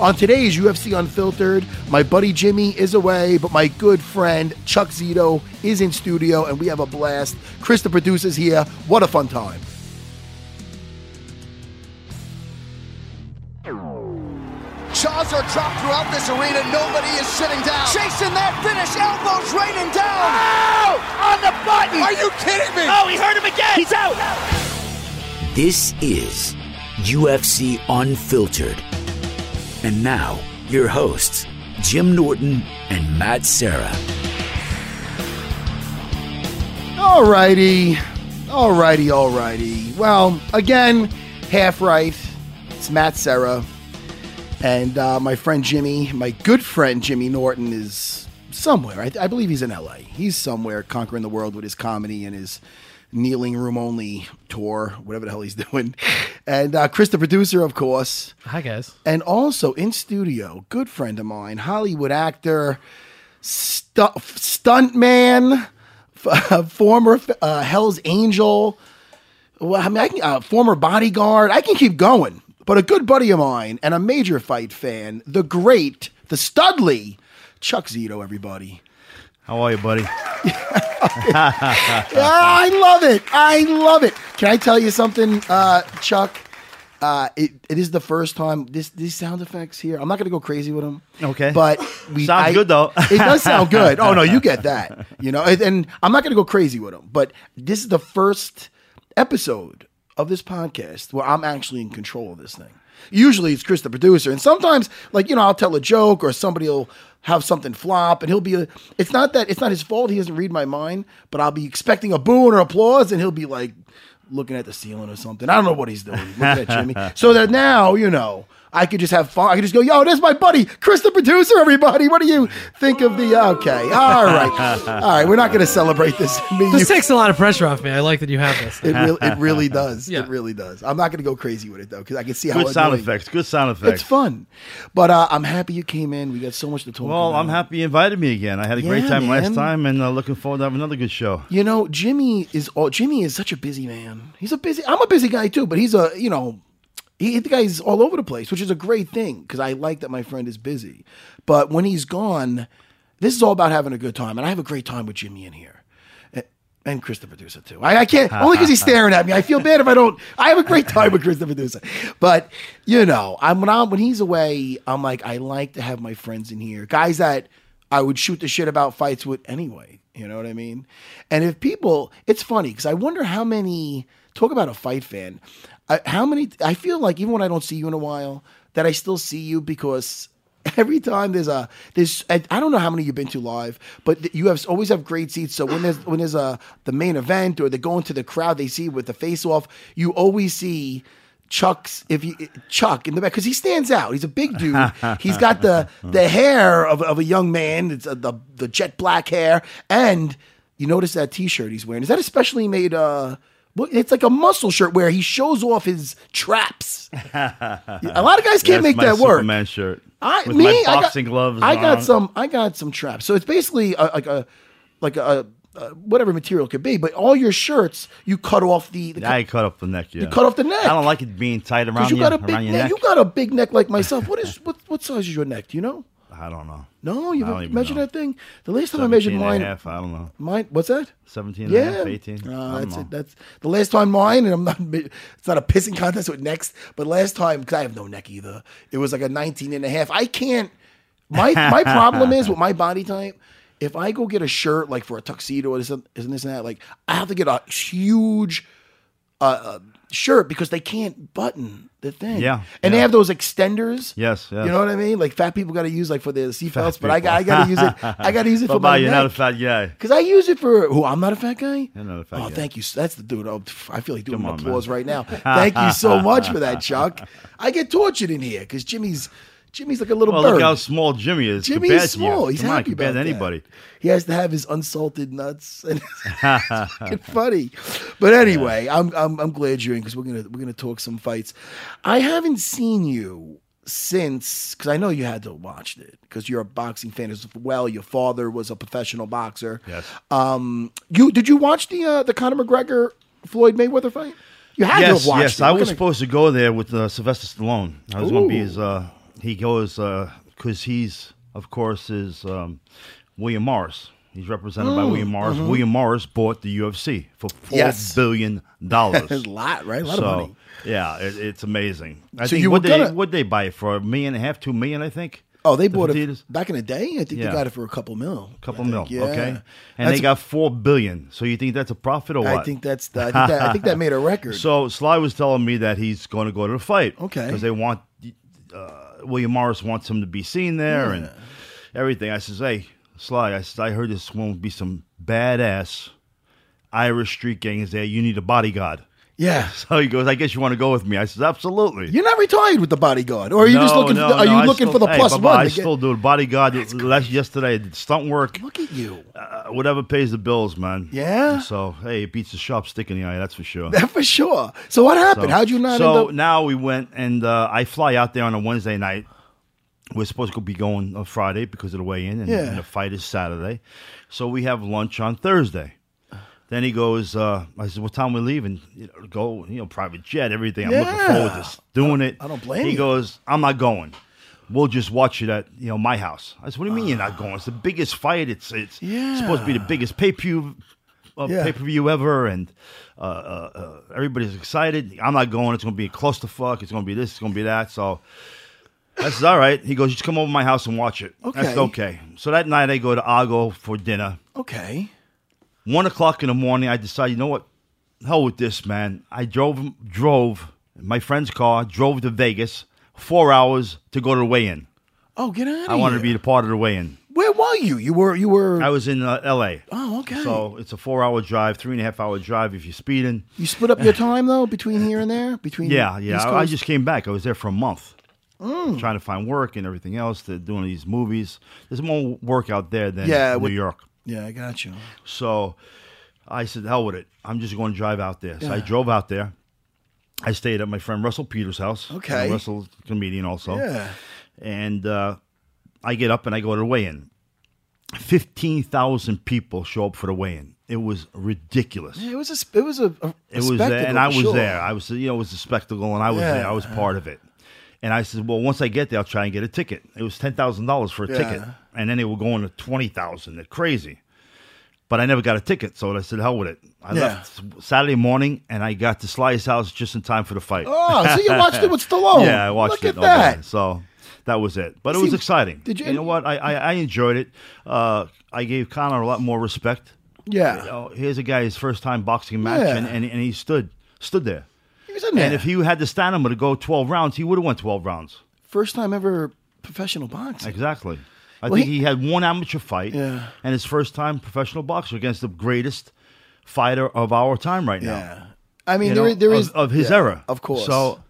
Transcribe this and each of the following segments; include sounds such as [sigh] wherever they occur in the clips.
On today's UFC Unfiltered, my buddy Jimmy is away, but my good friend Chuck Zito is in studio, and we have a blast. Chris, the producer's here. What a fun time. Jaws are dropped throughout this arena. Nobody is sitting down. Chasing that finish. Elbows raining down. Oh! On the button. Are you kidding me? Oh, he hurt him again. He's out. This is UFC Unfiltered. And now, your hosts, Jim Norton and Matt Serra. Alrighty. all righty. Well, again, half right. It's Matt Serra. And uh, my friend Jimmy, my good friend Jimmy Norton, is somewhere. I, I believe he's in LA. He's somewhere conquering the world with his comedy and his kneeling room only tour, whatever the hell he's [laughs] doing. And uh, Chris, the producer, of course. Hi, guys. And also in studio, good friend of mine, Hollywood actor, stu- stuntman, f- [laughs] former uh, Hell's Angel, well, I mean, I can, uh, former bodyguard. I can keep going. But a good buddy of mine and a major fight fan, the great, the Studley, Chuck Zito, everybody. How are you, buddy? [laughs] [laughs] Ah, I love it. I love it. Can I tell you something, uh, Chuck? Uh, it, it is the first time this these sound effects here. I'm not going to go crazy with them. Okay. but we Sounds I- good, though. it does sound good. Oh no, you get [laughs] that. You know, and, and I'm not going to go crazy with them. But this is the first episode of this podcast where I'm actually in control of this thing. Usually it's Chris the producer, and sometimes like you know I'll tell a joke or somebody will have something flop, and he'll be. A, it's not that it's not his fault. He doesn't read my mind, but I'll be expecting a boo or applause, and he'll be like looking at the ceiling or something. I don't know what he's doing. Looking at Jimmy, [laughs] so that now you know. I could just have fun. I could just go, yo, there's my buddy, Chris the producer, everybody. What do you think of the okay? All right. [laughs] All right. We're not gonna celebrate this. [laughs] Me, This you- takes a lot of pressure off me. I like that you have this. it really, it really does. Yeah. It really does. I'm not going to go crazy with it though, because I can see how Good sound annoying- effects. Good sound effects. It's fun, but uh, I'm happy you came in. We got so much to talk Well, about. I'm happy you invited me again. I had a great time man. last time, and uh, looking forward to having another good show. You know, Jimmy is all, Jimmy is such a busy man. He's a busy. I'm a busy guy too, but he's a you know. He, the guy's all over the place, which is a great thing because I like that my friend is busy. But when he's gone, this is all about having a good time, and I have a great time with Jimmy in here. And Chris the producer too. I, I can't only because he's [laughs] staring at me. I feel bad if I don't. I have a great time with Chris the producer, but you know, I'm when I'm when he's away, I'm like I like to have my friends in here, guys that I would shoot the shit about fights with anyway. You know what I mean? And if people, it's funny because I wonder how many talk about a fight fan. I, how many? I feel like even when I don't see you in a while, that I still see you because [laughs] every time there's a there's I, I don't know how many you've been to live, but you have always have great seats. So when there's when there's a the main event or they go into the crowd they see with the face off, you always see. Chuck's if you Chuck in the back because he stands out. He's a big dude. [laughs] He's got the the hair of, of a young man. It's uh the the jet black hair, and you notice that T-shirt he's wearing. Is that a specially made? uh it's like a muscle shirt where he shows off his traps. a lot of guys can't That's make that work. Superman shirt. I with me, my I got, gloves. I got some. I got some traps. So it's basically a, like a like a, a whatever material it could be. But all your shirts, you cut off the. the Yeah, I cut off the neck. Yeah, You cut off the neck. I don't like it being tight around you you, got a big neck. neck. You got a big neck like myself. What [laughs] is what? What size is your neck? Do you know? I don't know. No, you even measured know. that thing. The last time I measured 17 and mine, half, I don't know. mine. What's that? 17 and a Yeah, half, 18. Uh, that's know. it. That's the last time mine, and I'm not. It's not a pissing contest with next, but last time because I have no neck either. It was like a 19 and a half. I can't. My my [laughs] problem is with my body type. If I go get a shirt like for a tuxedo or this, isn't this and that, like I have to get a huge uh, uh, shirt because they can't button the thing. Yeah, and they have those extenders. Yes, yes. You know what I mean? Like fat people got to use like for their seatbelts, but I got I got to use it. I got to use it for my you? neck. Not a fat guy. Because I use it for who? I'm not a fat guy. You're not a fat guy. oh, guy. thank you. That's the dude. Oh, I feel like doing Come on, applause man. right now. Thank you so much for that, Chuck. [laughs] I get tortured in here because Jimmy's Jimmy's like a little Well, bird. look how small Jimmy is Jimmy is to small. He's Come on, happy compared about to that. anybody. He has to have his unsalted nuts, [laughs] and it's funny. But anyway, I'm I'm I'm glad you're in because we're gonna we're gonna talk some fights. I haven't seen you since because I know you had to watch it because you're a boxing fan as well. Your father was a professional boxer. Yes. Um, you did you watch the uh, the Conor McGregor Floyd Mayweather fight? You had to yes, have watched yes. it. I was kinda- supposed to go there with uh, Sylvester Stallone. I was going to be his. Uh, he goes because he's, of course, is um, William Morris. He's represented by William Morris. William Morris bought the UFC for four Mm, mm-hmm. Yes. billion dollars. [laughs] It's a lot, right? A lot so, of money. Yeah, it, it's amazing. I So think you what they what they buy it for a million and a half, two million, I think. Oh, they The bought it back in the day. I think they got it for a couple mil. A couple mil. Yeah. okay, and That's- they got four billion. So you think that's a profit or what? I think that's the, I think that I think that made a [laughs] record. So Sly was telling me that he's going to go to the fight. Okay. Because they want uh, William Morris wants him to be seen there and everything. I says, hey, Sly, I says I heard this won't be some badass Irish street gangs there. You need a bodyguard. Yeah. [laughs] So he goes, I guess you want to go with me. I says, absolutely. You're not retired with the bodyguard, or are you just looking? for the, are you I looking still- for the hey, plus Baba, one? I to get- still do bodyguard. Last yesterday, I did stunt work. Look at you. Uh, whatever pays the bills, man. Yeah? So hey, it beats a sharp stick in the eye. That's for sure. That for sure. So what happened? How'd you not So end up? now we went, and uh, I fly out there on a Wednesday night. We're supposed to be going on Friday because of the weigh-in, and, Yeah. and the fight is Saturday. So we have lunch on Thursday. Then he goes, uh, I said, what time we leaving? You know, go, you know, private jet, everything. I'm looking Yeah. forward to s- doing it. I don't blame He you. goes, I'm not going. We'll just watch it at, you know, my house. I said, what do you mean you're not going? It's the biggest fight. It's it's Yeah. supposed to be the biggest pay-per-view uh, Yeah. pay-per-view ever, and uh, uh, uh, everybody's excited. I'm not going. It's going to be a clusterfuck. It's going to be this. It's going to be that. So I said, all right. He goes, You just come over to my house and watch it. I said, Okay. okay. So that night I go to Argo for dinner. Okay. One o'clock in the morning, I decided, you know what? Hell with this, man. I drove drove my friend's car, drove to Vegas, four hours to go to the weigh-in. Oh, get out I wanted to be the part of the weigh-in. Where were you? You were. You were. I was in uh, L.A. oh, okay. So it's a four-hour drive, three and a half hour drive if you're speeding. you split up your [sighs] time though between here and there. Between Yeah, yeah. I, I just came back. I was there for a month, Mm. trying to find work and everything else. To doing these movies. There's more work out there than Yeah, New with- York. Yeah, I got you. So I said, "Hell with it. I'm just going to drive out there." So I drove out there. I stayed at my friend Russell Peters' house. Okay. Uh, Russell's a comedian also. Yeah. And uh, I get up and I go to the weigh-in. Fifteen thousand people show up for the weigh-in. It was ridiculous. Yeah, it was a. sp- It was a. a It was there, and I was there. I was, you know, it was a spectacle, and I was Yeah. there. I was part of it. And I said, well, once I get there, I'll try and get a ticket. It was ten thousand dollars for a Yeah. ticket, and then they were going to twenty thousand. They're crazy. But I never got a ticket, so I said, hell with it. I Yeah. left Saturday morning, and I got to Sly's house just in time for the fight. Oh, so you watched it with [laughs] Stallone? yeah, I watched Look it. at that. day. So that was it. But it See, was exciting. did you- You know what? I I, I enjoyed it. Uh, I gave Conor a lot more respect. Yeah. You know, here's a guy his first time boxing match, Yeah. and, and and he stood stood there. He was in there. And if he had to the stamina to go 12 rounds, he would have went 12 rounds. First time ever professional boxing. Exactly. I Well, think he- he, had one amateur fight Yeah. and his first time professional boxer against the greatest fighter of our time right now. Yeah. I mean, You there, know, is- there of, of his yeah, era, of course. So,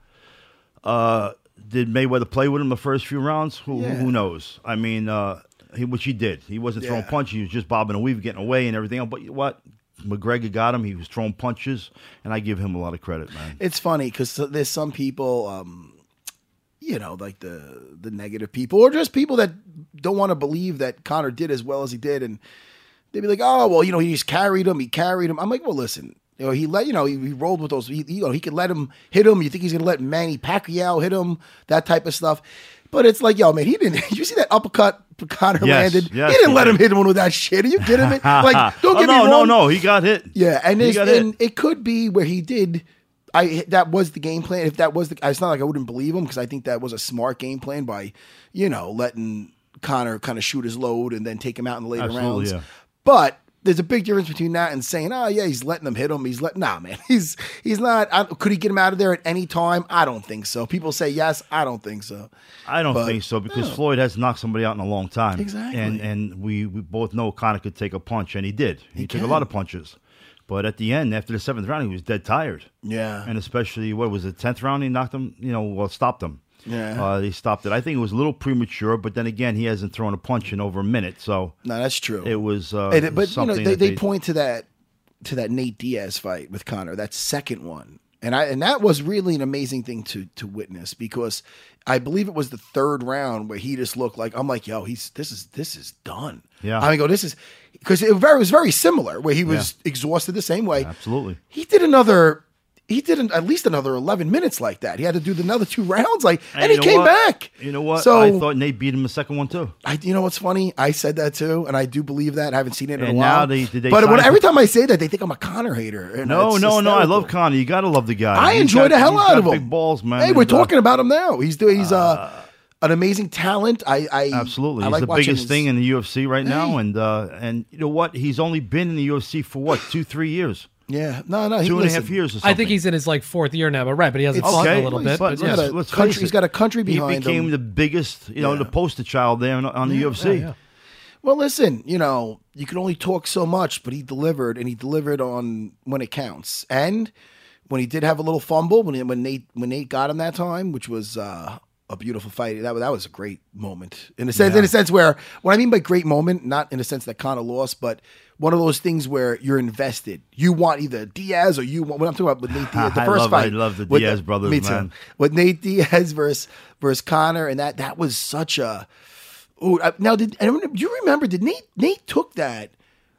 uh, did Mayweather play with him the first few rounds? Who, Yeah. who knows? I mean, uh, he, which he did. He wasn't throwing punches; he was just bobbing and weaving, getting away and everything else. But what? McGregor got him. He was throwing punches, and I give him a lot of credit, man. it's funny because there's some people, um, you know, like the the negative people, or just people that don't want to believe that Conor did as well as he did, and they'd be like, "Oh, well, you know, he just carried him. He carried him." I'm like, "Well, listen." You know, he let you know he, he rolled with those. He, you know, he could let him hit him. You think he's gonna let Manny Pacquiao hit him? That type of stuff. But it's like, yo, man, he didn't. [laughs] You see that uppercut Conor Yes, landed? yes, he didn't he let did. him hit him with that shit. Are you kidding me? [laughs] Like, don't Oh, get no, me no, wrong. no. He got hit. Yeah, and, He it's, got hit. and it could be where he did. I that was the game plan. If that was the, it's not like I wouldn't believe him because I think that was a smart game plan by, you know, letting Conor kind of shoot his load and then take him out in the later Absolutely, rounds. yeah. But there's a big difference between that and saying, "Oh yeah, he's letting them hit him." He's let nah, man. [laughs] He's he's not. I, could he get him out of there at any time? I don't think so. People say yes. I don't think so. I don't But- think so because no. Floyd has knocked somebody out in a long time. Exactly. And and we, we both know Conor could take a punch, and he did. He, He took a lot of punches. But at the end, after the seventh round, he was dead tired. Yeah. And especially, what was the 10th round? He knocked him, you know, well, stopped him. Yeah. Uh, he stopped it. I think it was a little premature, but then again, he hasn't thrown a punch in over a minute. So No, that's true. it was. Uh, it- but you know, something they, they point to that to that Nate Diaz fight with Conor, that second one, and I and that was really an amazing thing to to witness because I believe it was the third round where he just looked like I'm like, yo, he's this is this is done. Yeah. I mean, go this is because it very, was very similar where he was exhausted the same way. Absolutely. He did another. He did an, at least another 11 minutes like that. He had to do another two rounds, like, and, he came what? back. You know what? So I thought Nate beat him the second one, too. I, you know what's funny? I said that too, and I do believe that. I haven't seen it in And a while. they- they but when, every time I say that, they think I'm a Conor hater. and No, no, no. I love Conor. You got to love the guy. I He's enjoy got- the hell out of him. Big balls, man. Hey, we're And, uh, talking about him now. He's doing. He's uh, an amazing talent. I, I Absolutely, I he's like the biggest his- thing in the UFC right now, Hey. and uh, and you know what? He's only been in the UFC for what two, three years, Yeah, no, no. He, two and a half listen, years or something. I think he's in his like fourth year now, but right, but he hasn't It's- fought in okay, a little Well, bit. he's- But he's yeah. got a let's country- face he's it. got a country He behind became him. the biggest, you know, Yeah. the poster child there on, on the UFC. yeah. Well, listen, you know, you can only talk so much, but he delivered, and he delivered on when it counts. And when he did have a little fumble, when he, when Nate when Nate got him that time, which was uh, a beautiful fight, that was- that was a great moment in a sense. In a sense where what I mean by great moment, not in a sense that Conor lost, but one of those things where you're invested. You want either Diaz or you want. What I'm talking about with Nate Diaz, the [laughs] I first love- fight. I love the with Diaz brothers, Me too. man. With Nate Diaz versus versus Conor, and that that was such a. Ooh, I- now did do you remember? Did Nate Nate took that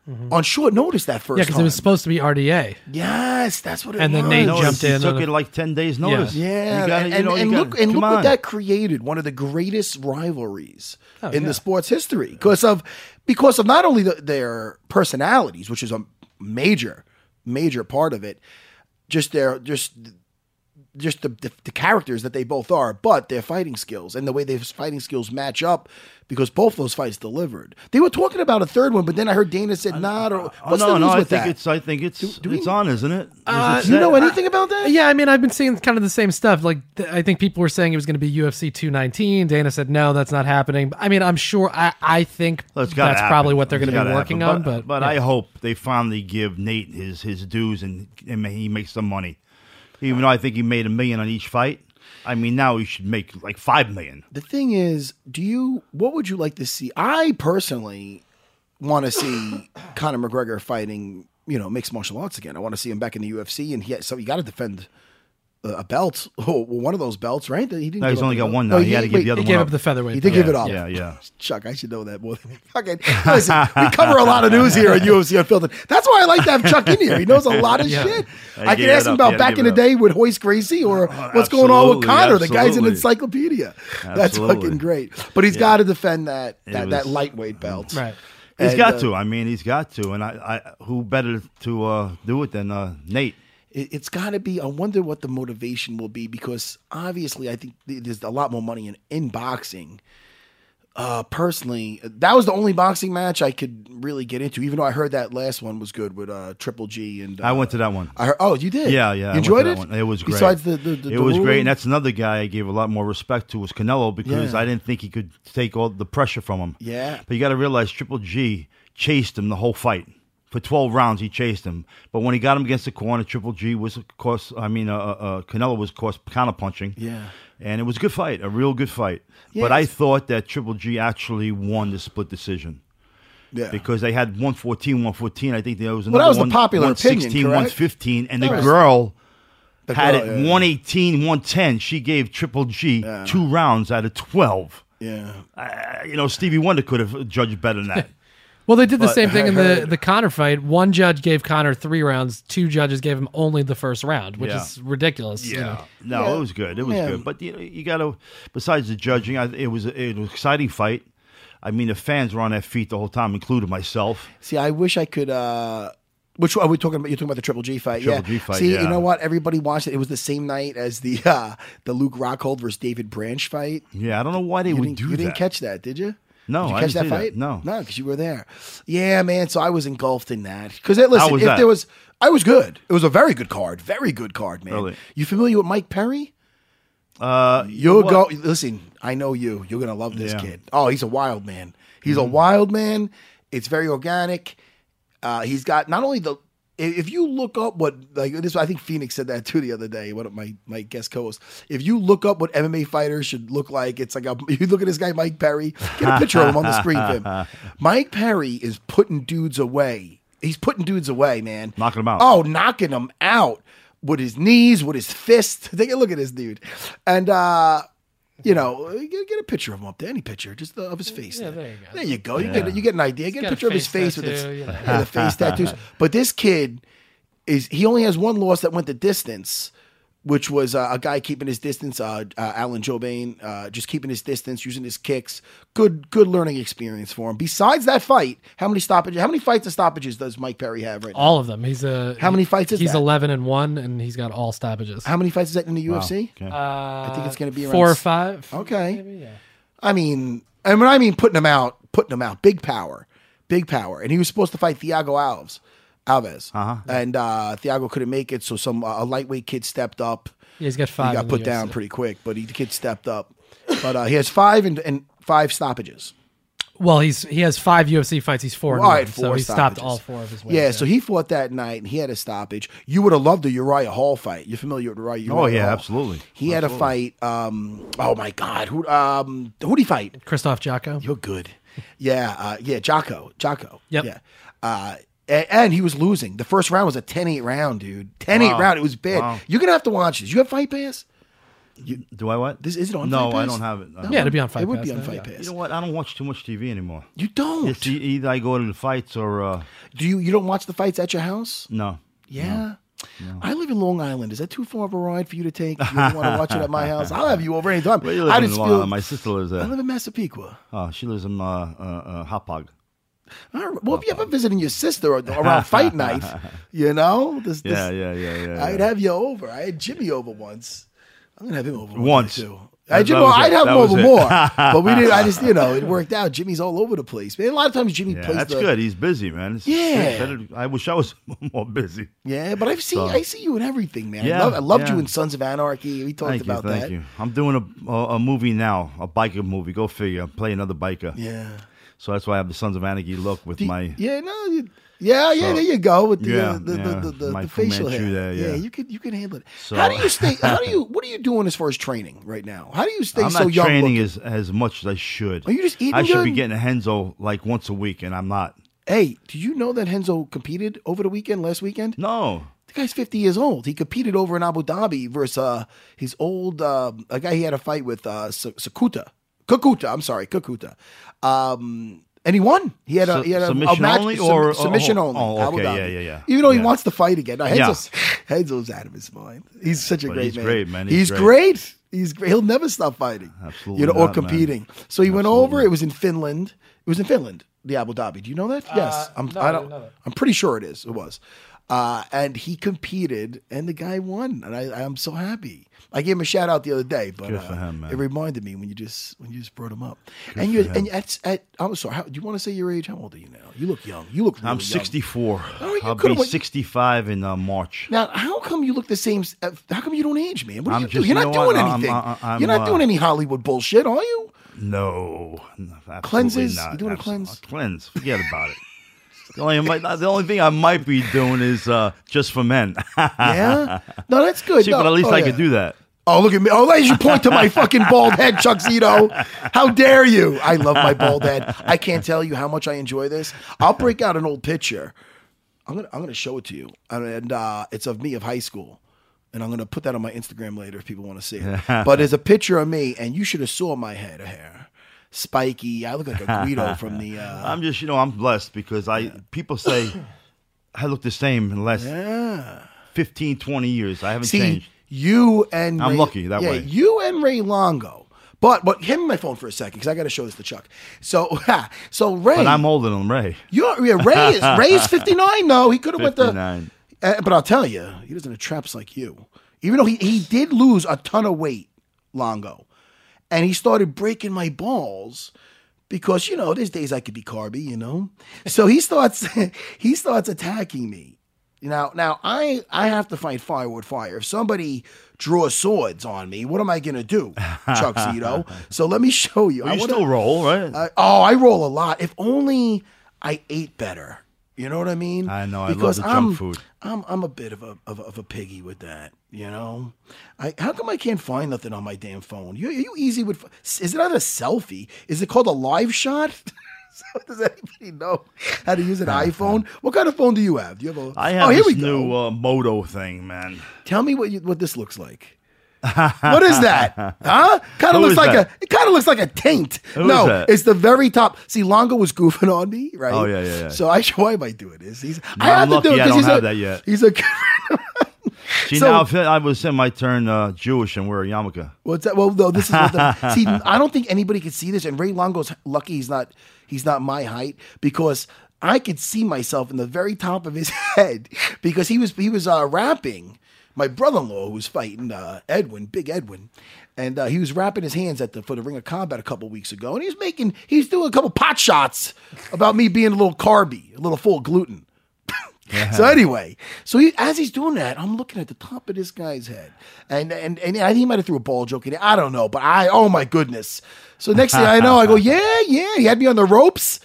Mm-hmm. on short notice that first Yeah, because it was supposed to be RDA. yes, that's what it And was. And then Nate No, jumped in took it like ten days notice. Yeah, You gotta- and, you know, you and gotta- look and come look what that created one of the greatest rivalries Oh, in yeah. the sports history because of because of not only the, their personalities, which is a major major part of it, just their just just the, the, the characters that they both are, but their fighting skills and the way their fighting skills match up because both those fights delivered. They were talking about a third one, but then I heard Dana said, "Nah, or, Oh, what's no, the no, news I with think that?" it's. I think it's. do we- it's on, isn't it? Is Uh, it Do you know set? anything about that? Yeah, I mean, I've been seeing kind of the same stuff. Like, th- I think people were saying it was going to be UFC 219. Dana said, no, that's not happening. I mean, I'm sure, I, I think Well, that's happen. probably what they're going to be working happen. on. But, but yeah. I hope they finally give Nate his his dues and, and he makes some money. Even though I think he made a million on each fight, I mean now he should make like five million. The thing is, do you what would you like to see? I personally want to see Conor McGregor fighting, you know, mixed martial arts again. I want to see him back in the UFC, and he so you got to defend a, belt, or [laughs] one of those belts, right? He didn't. No, he's only got one No, now. He had to give wait, the other he one He gave up. up the featherweight. He did belt. give it up. Yeah, yeah. [laughs] Chuck, I should know that more. Than fucking [laughs] listen, we cover a lot of news here at UFC Unfiltered. That's why I like to have Chuck in here. He knows a lot of shit. I I can ask him about back in the day with Royce Gracie or what's going on with absolutely, Conor. The guy's an absolutely. encyclopedia. That's fucking great. But he's got to defend that that, that lightweight belt. Right. He's And, got uh, to. I mean, he's got to. And I, I who better to uh, do it than uh, Nate? It, it's got to be. I wonder what the motivation will be because obviously, I think there's a lot more money in in boxing. Uh, personally, that was the only boxing match I could really get into. Even though I heard that last one was good with uh, Triple G and uh, I went to that one. I heard. Oh, you did? Yeah, yeah. You enjoyed it? It was great. Besides the, the, the it was the great, and that's another guy I gave a lot more respect to was Canelo because Yeah. I didn't think he could take all the pressure from him. Yeah. but you got to realize Triple G chased him the whole fight. For 12 rounds, he chased him. But when he got him against the corner, Triple G was, of course, I mean, uh, uh, Canelo was, of course, counterpunching. Yeah. And it was a good fight, a real good fight. Yeah, but I thought that Triple G actually won the split decision yeah. because they had 114, 114. I think there was Well, another that was the one, popular opinion, 116, correct? 115. And the was- girl The had girl, it yeah. 118, 110. She gave Triple G two rounds out of 12. Yeah. Uh, you know, Stevie Wonder could have judged better than that. Well, they did the But same thing in the, heard- the Conor fight. One judge gave Conor three rounds. Two judges gave him only the first round, which Yeah. is ridiculous. you know. No, Yeah. it was good. It was Yeah. good. But you know, you got to. Besides the judging, I, it was it was an exciting fight. I mean, the fans were on their feet the whole time, including myself. See, I wish I could. uh Which are we talking about? You're talking about the Triple G fight. Triple yeah. G fight, See, yeah. you know what? Everybody watched it. It was the same night as the uh the Luke Rockhold versus David Branch fight. Yeah, I don't know why they You would do you that. didn't catch that, did you? No, did you I catch didn't that see that. fight? No. no, because you were there. Yeah, man. So I was engulfed in that. Because listen, if that? there was, I was good. It was a very good card, very good card, man. Really? You familiar with Mike Perry? Uh, You'll what- go. Listen, I know you. You're gonna love this Yeah. kid. Oh, he's a wild man. He's Mm-hmm. a wild man. It's very organic. Uh, he's got not only the. If- you look up what like this, I think Phoenix said that too the other day. One of my my guest co-hosts. If you look up what MMA fighters should look like, it's like a. [laughs] You look at this guy Mike Perry. Get a picture of him on the screen. For him. [laughs] Mike Perry is putting dudes away. He's putting dudes away, man. Knocking them out. Oh, knocking them out with his knees, with his fist. Take a look at this dude, and uh, you know, get, get a picture of him up there. Any picture, just the, of his face. Yeah, there you go. There you go. You get you get an idea. Get a got a picture of his face face with his you know. yeah, the face tattoos. [laughs] But this kid is he only has one loss that went the distance. Which was uh, a guy keeping his distance, uh, uh, Alan Jouban, uh, just keeping his distance, using his kicks. Good, good learning experience for him. Besides that fight, how many stoppages? How many fights and stoppages does Mike Perry have right now? All of them. He's a How many fights is He's that? eleven and one, and he's got all stoppages. How many fights is that in the UFC? Okay. I think it's gonna be around four or s- five. Okay. maybe, yeah. I mean, and when I mean putting him out, putting him out, big power, big power. And he was supposed to fight Thiago Alves, Alves, Uh-huh. and uh, Thiago couldn't make it, so some uh, a lightweight kid stepped up. Yeah, he's got five. he got put down pretty quick, but he, the kid stepped up. But uh, he has five and, and five stoppages. Well, he's he has five UFC fights. He's four. and All one, so four he stopped all four of his wins. Yeah, so he fought that night and he had a stoppage. You would have loved the Uriah Hall fight. You're familiar with Uriah? Oh, Uriah yeah, Hall. absolutely. He had a fight. Um, oh my God, who um, who would he fight? Krzysztof Jotko. You're good. [laughs] Yeah, uh, yeah, Jotko, Jotko. Yep. Yeah. Uh, a- and, he was losing. The first round was a 10-8 round, dude. 10-8 Wow. round. It was bad. Wow. You're gonna have to watch this. You have Fight Pass? Do I what? This is it on No, Fight I don't have it. Yeah, it'd be on Fight it would Pass be on now, Fight yeah. Pass. You know what? I don't watch too much TV anymore. You don't. It's either I go to the fights or uh, Do you? You don't watch the fights at your house? no. Yeah. I live in Long Island. Is that too far of a ride for you to take? You want to watch it at my house? [laughs] I'll have you over anytime. Where you live I in just Long feel. Island? My sister lives there. I live in Massapequa. Oh, she lives in uh, uh, uh, Hauppauge. Right. Well, if you're ever uh-huh. visiting your sister around [laughs] fight night, you know, this, this, Yeah, yeah, yeah, yeah. I'd yeah. have you over. I had Jimmy over once. I'm gonna have him over Once. too. I, Jimmy, was I'd it. have That him over it. more, but we didn't. I just, you know, it [laughs] worked out. Jimmy's all over the place, man. A lot of times Jimmy Yeah, plays that's the, good. He's busy, man. It's Yeah. better- I wish I was [laughs] more busy. Yeah, but I've seen, So- I see you in everything, man. I, Yeah, love, I loved you in Sons of Anarchy. We talked Thank you, about thank that. you. I'm doing a, a a movie now, a biker movie. Go figure. I'm another biker. Yeah. So that's why I have the Sons of Anarchy look with Do- my. yeah, no, you, yeah, yeah. There you go with the Yeah, uh, the, yeah, the, the, the, the facial hair. There, yeah. you could you can handle it. So- how do you stay? How do you? [laughs] What are you doing as far as training right now? How do you stay I'm so not young? training looking? as as much as I should. Are you just eating I should be getting a Renzo like once a week, and I'm not. Hey, do you know that Renzo competed over the weekend, last weekend? No. The guy's 50 years old. He competed over in Abu Dhabi versus uh, his old, uh, a guy he had a fight with, uh, Sakuta. Kakuta, I'm sorry, Kakuta. Um, and he won. He had a, he had a, a submission match, only sub- or- submission oh, only. oh, okay, yeah, yeah, yeah. Even though he wants to fight again. No, Yeah. Renzo's, [sighs] Renzo's out of his mind. He's such a But great he's man. great, man. He's, He's great. great. He's great. He'll never stop fighting. Absolutely You know, or not, man. competing. So he went over. It was in Finland. It was in Finland, the Abu Dhabi. Do you know that? yes. I'm, Uh, no, I I don't, didn't know that. I'm pretty sure it is. It was. Uh, and he competed, and the guy won, and I, I'm so happy. I gave him a shout out the other day, but Good uh, him, man. it reminded me when you just when you just brought him up. and you and at, at I'm sorry. How, do you want to say your age? How old are you now? You look young. You look. Really I'm young. 64. Oh, I'll be went- 65 in uh, March. Now, how come you look the same? uh, How come you don't age, man? What are you just- doing? You're you not know what? doing I'm- anything. I'm- I'm, You're not uh, doing any Hollywood bullshit, are you? No, Cleanses? Not. You doing a cleanse? cleanse. Forget about it. The only, the only thing I might be doing is uh, just for men. [laughs] Yeah. No, that's good. See, No, but at least oh, I yeah. could do that. Oh, look at me. Oh, as you point to my fucking bald head, Chuck Zito. How dare you? I love my bald head. I can't tell you how much I enjoy this. I'll break out an old picture. I'm gonna I'm gonna show it to you. And uh, it's of me of high school. And I'm gonna put that on my Instagram later if people want to see it. [laughs] but there's a picture of me, and you should have saw my head of hair. Spiky. I look like a Guido from the. [laughs] Uh, I'm just, you know, I'm blessed because I people say [coughs] I look the same in the last yeah. 15, 20 years. I haven't See, changed. you and I'm Ray- lucky that yeah, way. You and Ray Longo. But but him me my phone for a second because I got to show this to Chuck. So [laughs] so Ray, But I'm older than Ray. You're, yeah, Ray is [laughs] Ray's 59 though. He could have went to Uh, but I'll tell you, he doesn't have traps like you. Even though he, he did lose a ton of weight, Longo, and he started breaking my balls because you know there's days I could be carby, you know. So he starts [laughs] he starts attacking me. Now now I I have to fight fire with fire. If somebody draws swords on me, what am I gonna do, Chuck Zito? So let me show you. Well, you wanna- still roll, right? I- oh, I roll a lot. If only I ate better. You know what I mean? I know, I love Because the junk I'm, food. I'm I'm a bit of a of, a of a piggy with that. You know, I how come I can't find nothing on my damn phone? You are you easy with? Is it not a selfie? Is it called a live shot? [laughs] So Does anybody know how to use an [laughs] iPhone? What kind of phone do you have? Do you have a? I have oh, here this we go. new uh, moto thing, man. Tell me what you, what this looks like. What is that? [laughs] Huh? Kind of looks like that? a. It kind of looks like a taint. Who no, it's the very top. See, Longo was goofing on me, right? Oh, yeah, yeah, yeah. So I why am I doing this? He's. No, I'm lucky I 'cause don't he's have a- that yet. He's a. [laughs] See, So- now I was in my turn uh, Jewish and wear a yarmulke. What's that? Well, no, this is what the, [laughs] see. I don't think anybody could see this, and Ray Longo's lucky he's not he's not my height because I could see myself in the very top of his head because he was he was uh, rapping. My brother-in-law who was fighting uh, Edwin, Big Edwin, and uh, he was wrapping his hands at the for the Ring of Combat a couple weeks ago, and he was making he's doing a couple pot shots about me being a little carby, a little full of gluten. [laughs] So anyway, so he, as he's doing that, I'm looking at the top of this guy's head, and and and I he might have threw a ball joke in it. I don't know, but I oh my goodness. So next thing I know, I go [laughs] yeah yeah. He had me on the ropes.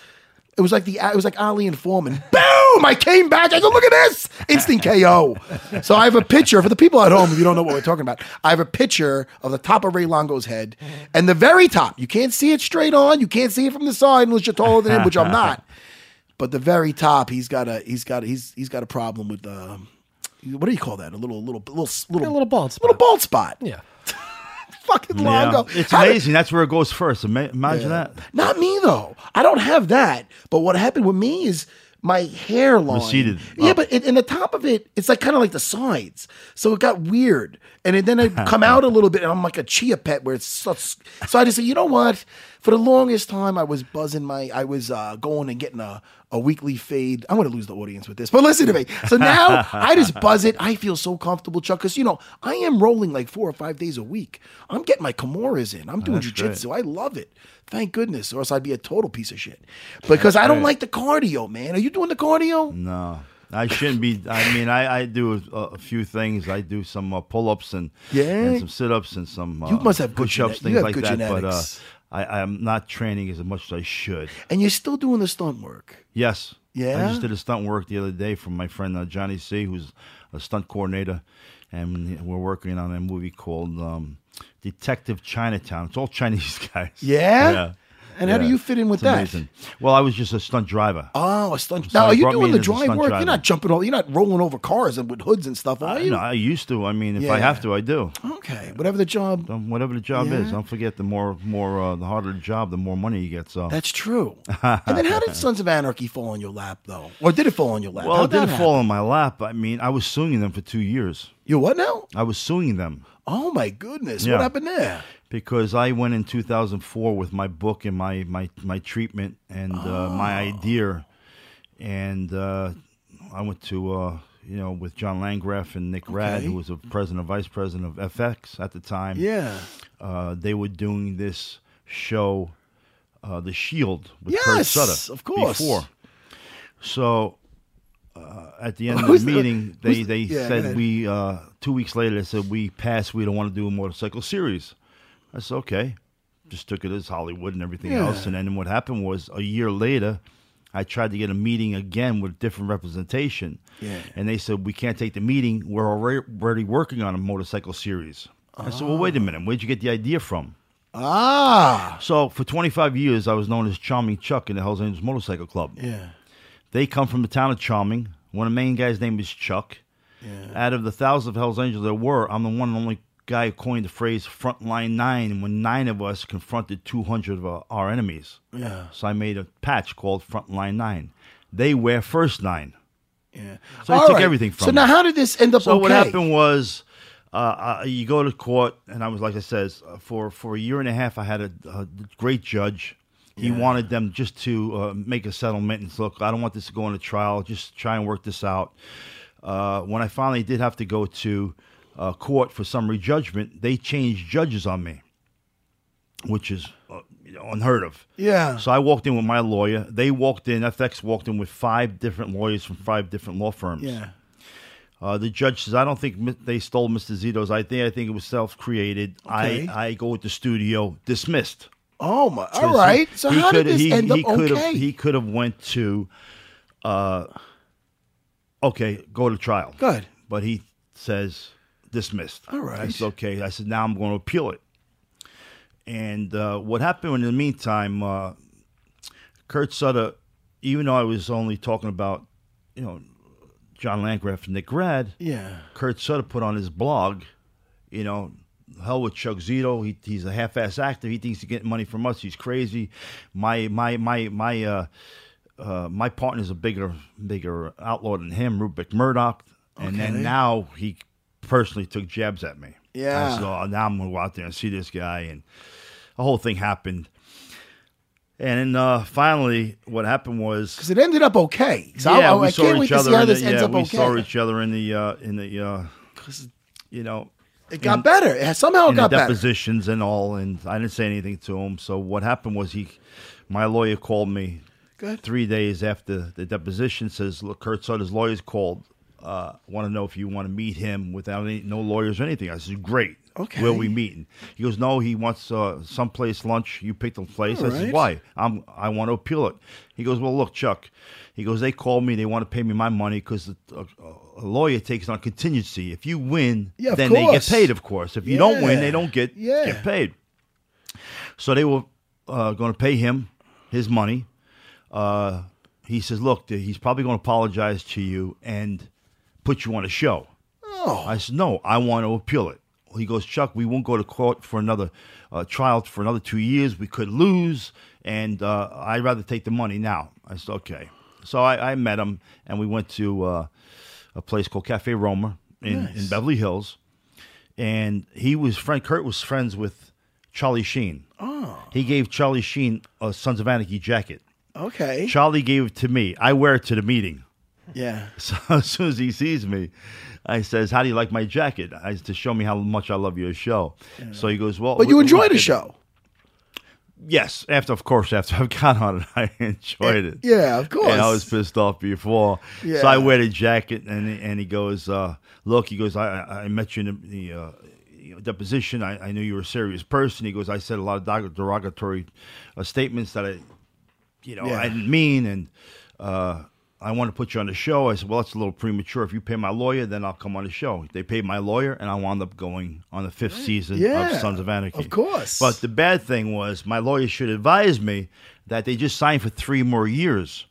It was like the it was like Ali and Foreman. Boom! I came back. I go look at this instant KO. So I have a picture for the people at home. If you don't know what we're talking about, I have a picture of the top of Ray Longo's head, and the very top. You can't see it straight on. You can't see it from the side unless you're taller than him, which I'm not. But the very top, he's got a he's got he's he's got a problem with uh, what do you call that? A little little little little A little bald spot. little bald spot. Yeah. Fucking Longo. It's How did- amazing. That's where it goes first. Ima- Imagine that. Not me though. I don't have that. But what happened with me is my hairline Receded Yeah, up. but in the top of it, it's like kind of like the sides. So it got weird, and it, then it [laughs] come out a little bit, and I'm like a chia pet where it's so. So I just say, you know what? For the longest time, I was buzzing my. I was uh, going and getting a. A weekly fade. I'm going to lose the audience with this, but listen to me. So now I just buzz it. I feel so comfortable, Chuck, because you know I am rolling like four or five days a week. I'm getting my Kimuras in. I'm doing that's great. jujitsu. I love it. Thank goodness, or else I'd be a total piece of shit. Because I don't great. like the cardio, man. Are you doing the cardio? No, I shouldn't be. I mean, I, I do a, a few things. I do some uh, pull-ups and Yeah? and some sit-ups and some. Uh, You must have push-ups, gene- things like that. But uh, genetics. I, I'm not training as much as I should. And you're still doing the stunt work. Yes. Yeah? I just did a stunt work the other day from my friend uh, Johnny C, who's a stunt coordinator, and we're working on a movie called um, Detective Chinatown. It's all Chinese [laughs] guys. Yeah? And how do you fit in with It's that? amazing. Well, I was just a stunt driver. Oh, a stunt. So now, are you doing the drive work? driver. You're not jumping over. You're not rolling over cars and with hoods and stuff, are I, you? no, I used to. I mean, if Yeah. I have to, I do. Okay, whatever the job. Whatever the job is, Yeah. don't forget the more, more, uh, the harder the job, the more money you get. So, That's true. [laughs] and then how did Sons of Anarchy fall on your lap, though? Or did it fall on your lap? well, How'd it didn't fall on my lap. I mean, I was suing them for two years. You what now? I was suing them Oh my goodness! Yeah. What happened there? because I went in 2004 with my book and my my my treatment and uh, my Oh. idea, and uh, I went to uh, you know with John Landgraf and Nick Grad, who was the president, and vice president of FX at the time. Yeah. uh, they were doing this show, uh, The Shield, with Kurt Yes, Sutter. of course. Before. So uh, at the end [laughs] of the the- meeting, they, they yeah, said we, uh, two weeks later, they said, we passed, we don't want to do a motorcycle series. I said, okay. Just took it as Hollywood and everything Yeah. else. And then what happened was a year later, I tried to get a meeting again with different representation. Yeah. And they said, we can't take the meeting. We're already, already working on a motorcycle series. I said, well, wait a minute. Where'd you get the idea from? Ah. So for 25 years, I was known as Charming Chuck in the Hells Angels Motorcycle Club. Yeah. They come from the town of Charming. One of the main guys' name is Chuck. Out of the thousands of Hells Angels there were, I'm the one and only guy who coined the phrase "frontline nine when nine of us confronted 200 of our, our enemies. Yeah. So I made a patch called Frontline Nine. They wear first nine. Yeah. So I took right. everything from So now, how did this end up? So okay? what happened was, uh, uh, you go to court, and I was like I says, uh, for for a year and a half, I had a, a great judge. He wanted them just to uh, make a settlement and look, I don't want this to go into trial. Just try and work this out. Uh, when I finally did have to go to uh, court for summary judgment, they changed judges on me, which is uh, unheard of. Yeah. So I walked in with my lawyer. They walked in. FX walked in with five different lawyers from five different law firms. Yeah. Uh, the judge says, "I don't think they stole Mr. Zito's. I think I think it was self-created. Okay. I I go with the studio dismissed. Oh my! All right. he- So he how did this he, end up could okay? Have, he could have went to, uh, okay, go to trial. Good. But he says dismissed. All right. I said okay. I said now I'm going to appeal it. And uh, what happened in the meantime? Uh, Kurt Sutter, even though I was only talking about, you know, John Landgraf and Nick Grad, yeah. Kurt Sutter put on his blog, you know, hell with Chuck Zito. He, he's a half-ass actor. He thinks he's getting money from us. He's crazy. My my my my uh, uh, my partner's a bigger bigger outlaw than him, Rupert Murdoch. And Okay. then now he personally took jabs at me. Yeah. Said, "Oh, now I'm gonna go out there and see this guy, and the whole thing happened. And then uh, finally, what happened was Because it ended up okay. So yeah, I, we I saw each other. in the- yeah, we okay. saw each other in the uh, in the uh, you know it got better. It somehow it got better. depositions and all, and I didn't say anything to him. So what happened was he, my lawyer called me Good. three days after the deposition. Says, look, Kurt Sutter's lawyers called. Uh, want to know if you want to meet him without any no lawyers or anything. I said, great. Okay. Where we meeting? He goes, no. He wants uh, someplace lunch. You pick the place. All I said, right. why? I'm I want to appeal it. He goes, well, look, Chuck. He goes, they called me. They want to pay me my money because a, a lawyer takes on contingency. If you win, Yeah, then they get paid. Of course. If you don't win, they don't get Yeah. get paid. So they were uh, going to pay him his money. Uh, he says, "Look, he's probably going to apologize to you and put you on a show." Oh. I said, "No, I want to appeal it." He goes, "Chuck, we won't go to court for another uh, trial for another two years. We could lose, and uh, I'd rather take the money now." I said, "Okay." So I, I met him, and we went to uh, a place called Cafe Roma in, in Beverly Hills, and he was Frank Kurt was friends with Charlie Sheen. Oh. He gave Charlie Sheen a Sons of Anarchy jacket. Okay. Charlie gave it to me. I wear it to the meeting. Yeah. [laughs] So as soon as he sees me, I says, "How do you like my jacket?" I to show me how much I love your show. So he goes, "Well, But you enjoyed the show. Yes, after of course after I've [laughs] got on it, I enjoyed it. Yeah, of course. And I was pissed off before. Yeah. So I wear the jacket, and he- and he goes, uh, "Look," he goes, "I I met you in the, the uh, deposition. I, I knew you were a serious person." He goes, "I said a lot of derog- derogatory uh, statements that I, you know, Yeah. I didn't mean, and uh, I want to put you on the show." I said, "Well, that's a little premature. If you pay my lawyer, then I'll come on the show." They paid my lawyer, and I wound up going on the fifth season Yeah, of Sons of Anarchy. of course. But the bad thing was my lawyer should advise me that they just signed for three more years.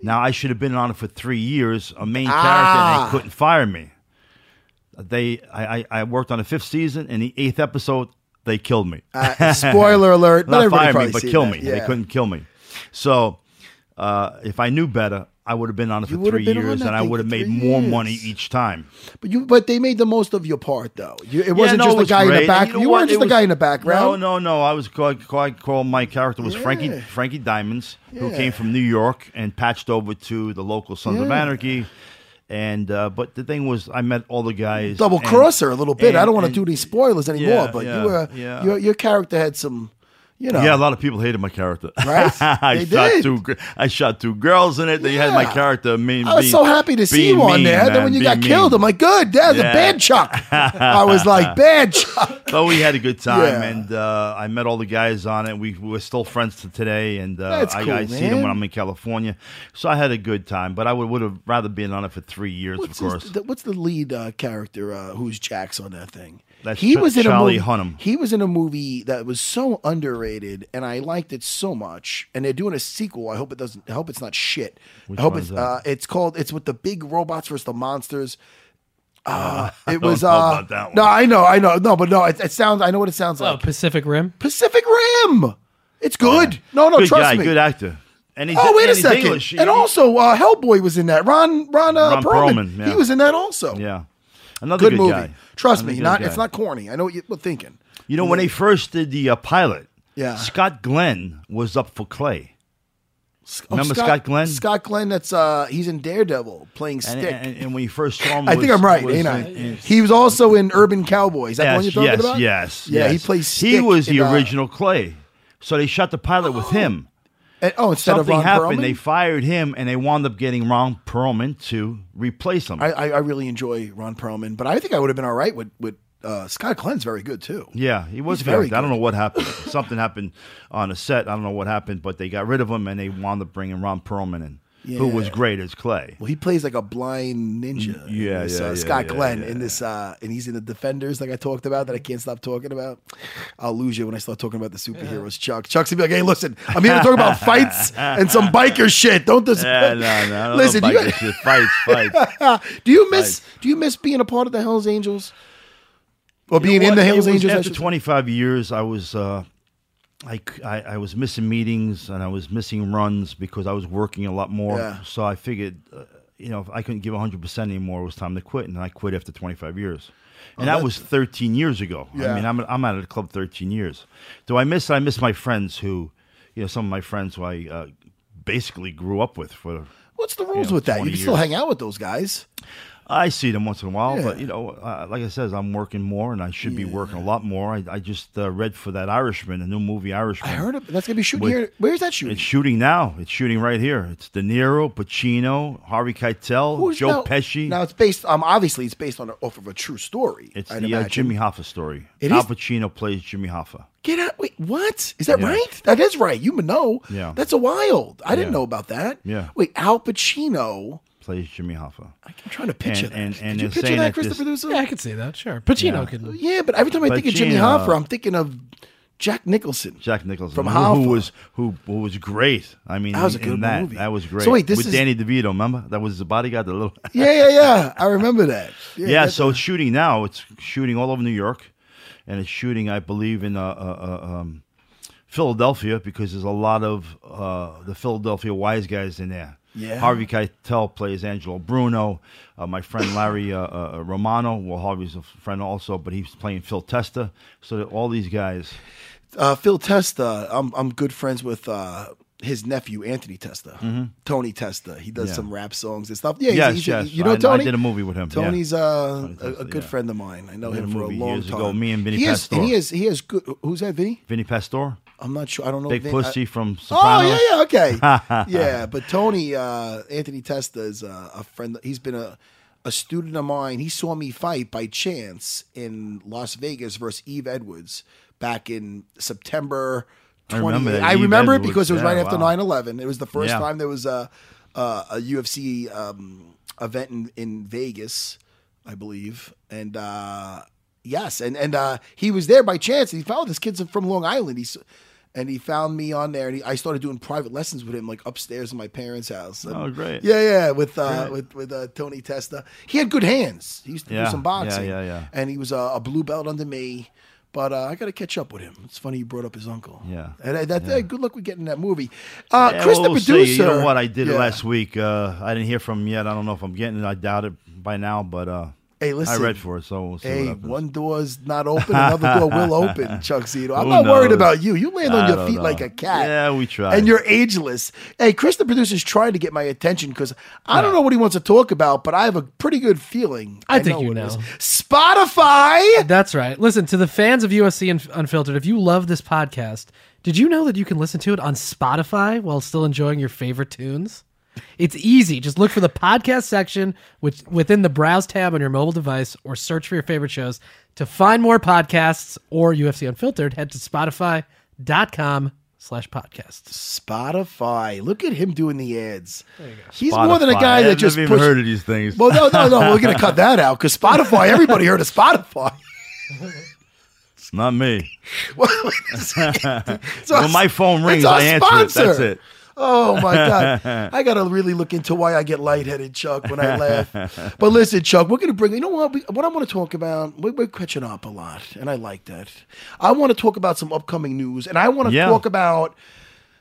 Now I should have been on it for three years, a main character, and Ah. they couldn't fire me. They, I, I, I worked on the fifth season, and the eighth episode, they killed me. Uh, spoiler alert. [laughs] But Not fire me, but kill that. me. They couldn't kill me. So, uh, if I knew better, I would have been on it for You three years, and I would have made more years. money each time. But you, but they made the most of your part, though. You, it Yeah, wasn't no, just it the was guy in the back. You, you know what? weren't just It the was- guy in the background. No, no, no. I was called, called, called my character was Frankie Yeah. Frankie Diamonds, who came from New York and patched over to the local Sons of Anarchy. And uh, but the thing was, I met all the guys. Double and- crosser a little bit. I don't want to do these spoilers anymore, Yeah, but yeah, you were yeah. your your character had some, you know. Yeah, a lot of people hated my character. Right? [laughs] I They shot did. two. I shot two girls in it. They had my Yeah. character. Mean, I was being- so happy to see being you on mean, there. then man, when you being got killed, mean. I'm like, good, that's a Yeah. bad Chuck. I was [laughs] like, bad Chuck. But we had a good time, Yeah. and uh, I met all the guys on it. We we're still friends to today, and uh, That's I, cool, I see them when. I'm in California. So I had a good time, but I would would have rather been on it for three years, What's, of course. his, the, what's the lead uh, character uh, who's Jax on that thing? That's he Ch- was in Charlie a movie, Hunnam. He was in a movie that was so underrated, and I liked it so much. And they're doing a sequel. I hope it doesn't. I hope it's not shit. Which I hope one it's is that? uh, it's called. It's with the big robots versus the monsters. uh [laughs] It was know uh, about that one. no, I know, I know, no, but no, it, it sounds. I know what it sounds like. Oh, like. Pacific Rim. Pacific Rim. It's good. No, no, good trust guy, me. good actor. And he's, Oh wait and a he's second! English. And He- also, uh, Hellboy was in that. Ron Ron, uh, Ron Perlman. Perlman, yeah. He was in that also. yeah, another good, good, movie. guy. Trust Another me, not guy. it's not corny. I know what you're thinking. You know when they first did the uh, pilot, Yeah. Scott Glenn was up for Clay. Oh, Remember Scott Glenn? Scott Glenn. That's uh, he's in Daredevil playing Stick. and, and when you first saw him, I think I'm right, was ain't I? in- he was also in Urban Cowboys. Is that the one yes, you're talking yes, about? yes, Yeah, he yes. plays. He Stick was the in, uh, original Clay. So they shot the pilot with him. And- oh, instead Something of Ron happened. Perlman? They fired him, and they wound up getting Ron Perlman to replace him. I, I, I really enjoy Ron Perlman, but I think I would have been all right with with uh, Scott Glenn's very good too. yeah, he was He's very. very I don't know what happened. [laughs] Something happened on a set. I don't know what happened, but they got rid of him, and they wound up bringing Ron Perlman in, who was great as Clay. Well, he plays like a blind ninja. yeah, this, yeah, uh, yeah, Scott yeah, Glenn yeah, in this, uh, and he's in the Defenders, like I talked about, that I can't stop talking about. I'll lose you when I start talking about the superheroes. Chuck, Chuck's gonna be like, "Hey, listen, I'm here to talk about fights and some biker shit. Don't dis- Yeah, no, no, don't listen. Do you, this shit. fights, fights. [laughs] do you miss? Do you miss being a part of the Hell's Angels, or being You know in the? Hell's Angels? After 25 years, I was uh, I, I- I was missing meetings and I was missing runs because I was working a lot more. Yeah. So I figured, uh, you know, if I couldn't give 100 percent anymore, it was time to quit, and I quit after 25 years. And that that- was 13 years ago. I mean, I'm I'm out of the club 13 years. Do I miss? I miss my friends who, you know, some of my friends who I uh, basically grew up with for What's the rules know, with that? You 20 can still hang out with those guys. I see them once in a while, but you know, uh, like I said, I'm working more, and I should be working a lot more. I, I just uh, read for that Irishman, a new movie, Irishman. I heard it. That's gonna be shooting With- here. Where's that shooting? It's shooting now. It's shooting right here. It's De Niro, Pacino, Harvey Keitel, Who's- Joe now- Pesci. Now it's based. Um, obviously it's based on a, off of a true story. it's I'd the uh. Jimmy Hoffa story. It Al Pacino plays Jimmy Hoffa. Get out! Wait, what is that Yeah. right? That is right. You know. Yeah. That's a wild. I didn't Yeah. know about that. Yeah. Wait, Al Pacino. Plays Jimmy Hoffa. I'm trying to picture And- that. and- and Did you picture that, that Christopher this- Dusa? Yeah, I could see that. Sure, Pacino Yeah. could. Yeah, but every time I think of Jimmy Pacino- Hoffa, I'm thinking of Jack Nicholson. Jack Nicholson, From who, Hoffa. who was who, who was great. I mean, That was a good that, movie. That was great. So wait, this with is- Danny DeVito. Remember that was the bodyguard. The little [laughs] Yeah, yeah, yeah. I remember that. [laughs] yeah, that's so a- it's shooting now. It's shooting all over New York, and it's shooting, I believe, in uh, uh, uh, um, Philadelphia because there's a lot of uh, the Philadelphia wise guys in there. Yeah. Harvey Keitel plays Angelo Bruno. Uh, my friend Larry uh, uh, Romano, well, Harvey's a friend also, but he's playing Phil Testa. So all these guys. uh, Phil Testa. I'm I'm good friends with uh, his nephew Anthony Testa, Tony Testa. He does Mm-hmm. Yeah. some rap songs and stuff. Yeah, he's- Yes, he's, yes. You know I- I did a movie with him. Tony's uh, Tony a, Testa, a good yeah. friend of mine. I know him a for a long years time. ago, me and Vinny he and Pastore. he has he has good. Who's that? Vinny? Vinny Pastore, I'm not sure. I don't know. Big Pussy I- from Oh yeah, yeah, okay, [laughs] yeah. But Tony, uh, Anthony Testa is uh, a friend. He's been a a student of mine. He saw me fight by chance in Las Vegas versus Yves Edwards back in September. I remember I remember it because it was Yeah, right after wow. 9-11. It was the first Yeah. time there was a a, a UFC um, event in, in Vegas, I believe, and. uh Yes, and and uh, he was there by chance. And he found this kid's from Long Island. He's and he found me on there, and he, I started doing private lessons with him, like upstairs in my parents' house. And- Oh, great. Yeah, yeah, with uh, with with uh, Tony Testa. He had good hands. He used to Yeah, do some boxing. yeah, yeah, yeah. And he was a, a blue belt under me. But uh, I got to catch up with him. It's funny you brought up his uncle. Yeah. and uh, that, hey, good luck with getting that movie. Uh, Yeah, Chris, well, the we'll see. producer. You know what? I did Yeah. last week. Uh, I didn't hear from him yet. I don't know if I'm getting it. I doubt it by now, but uh, Hey, listen. I read for it, so we'll see. Hey, what happens. one door's not open, another door will open, [laughs] Chuck Zito. I'm Who not worried about you. You land on I your feet know. like a cat. Yeah, we tried. And you're ageless. Hey, Chris, the producer's trying to get my attention because I don't know what he wants to talk about, but I have a pretty good feeling. I think you what it know. is. Spotify. That's right. Listen to the fans of UFC Unf- Unfiltered. If you love this podcast, did you know that you can listen to it on Spotify while still enjoying your favorite tunes? It's easy. Just look for the podcast section which, within the browse tab on your mobile device or search for your favorite shows. To find more podcasts or UFC Unfiltered, head to spotify.com slash podcasts. Spotify. Look at him doing the ads. He's more than a guy I that just even pushed. heard of these things. Well, no, no, no. We're gonna [laughs] cut that out because Spotify. Everybody heard of Spotify. it's not me. [laughs] It's [laughs] when my phone rings, it's our I answer it. That's it. Oh my god, [laughs] I gotta really look into why I get lightheaded, Chuck, when I laugh. But listen, Chuck, we're gonna bring. You know what? We, what I want to talk about. We're, we're catching up a lot, and I like that. I want to talk about some upcoming news, and I want to Yeah. talk about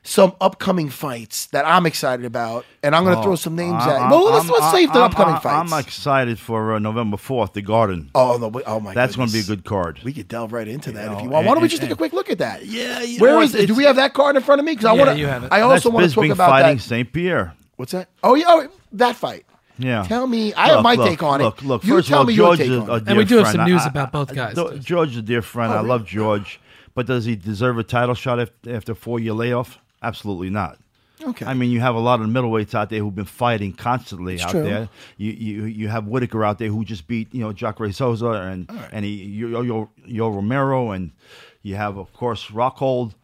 some upcoming fights that I'm excited about, and I'm going to throw some names I- at. I'm- Well, let's, I'm- let's save the I'm- upcoming I'm- fights. I'm excited for uh, November 4th, the Garden. oh no! Oh my! That's going to be a good card. We could delve right into that if you want. Why don't we and- just take a quick look at that? Yeah, you Where know is it? Do we have that card in front of me? Because I Yeah, want to. you have. I also want to talk about fighting that. St. Pierre. What's that? Oh yeah, oh, that fight. Yeah. Tell me. I have my look, take on look, it. Look, you first tell of all, me George your is take a on it. dear we do have some news I- about both guys, Th- George is a dear friend. I really? love George, but does he deserve a title shot after, after four-year layoff? Absolutely not. Okay. I mean, you have a lot of middleweights out there who've been fighting constantly out true. there. You, you you have Whittaker out there who just beat you know Jacare Souza and and he Yo, Yo, Yo Romero and you have of course Rockhold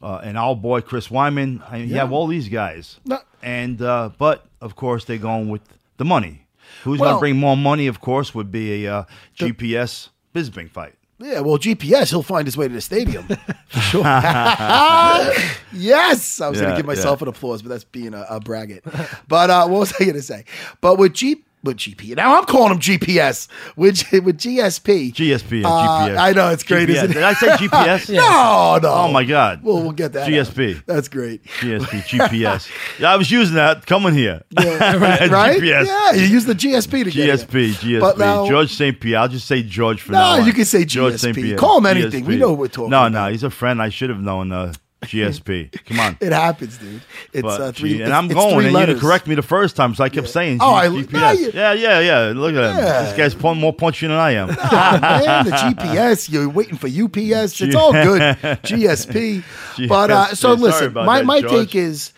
uh, and our boy Chris Weidman. I mean, You have all these guys, No. and uh, but of course they're going with the money. Who's going to bring more money? Of course, would be a uh, GPS Bisping fight. Yeah, well, GPS, he'll find his way to the stadium. [laughs] [laughs] Sure. yes. I was going to give myself an applause, but that's being a, a braggart. But uh, what was I going to say? But with G, with GP, now I'm calling him GPS, with, with GSP. GSP uh, GPS. I know, it's great, GPS. isn't it? Did I say GPS? [laughs] No, no. Oh my God. Well, we'll get that. out. GSP. That's great. GSP, GPS. [laughs] Yeah, I was using that coming here. Yeah, right? [laughs] right? GPS. Yeah, you use the GSP to get GSP. GSP. But now, George St. Pierre. I'll just say George for No, now. on. you can say George St. Pierre. Call him anything. We know what we're talking about. No, about. no, he's a friend. I should have known uh, GSP. Come on. [laughs] it happens, dude. It's But, uh, three. and I'm going, and letters. you correct me the first time, so I kept saying Oh, I- GPS. no, you- yeah, yeah, yeah. Look at him. Yeah. This guy's more punchy than I am. man, the GPS. You're waiting for UPS. It's all good. GSP. But uh, so. Sorry listen, my, that, my George. take is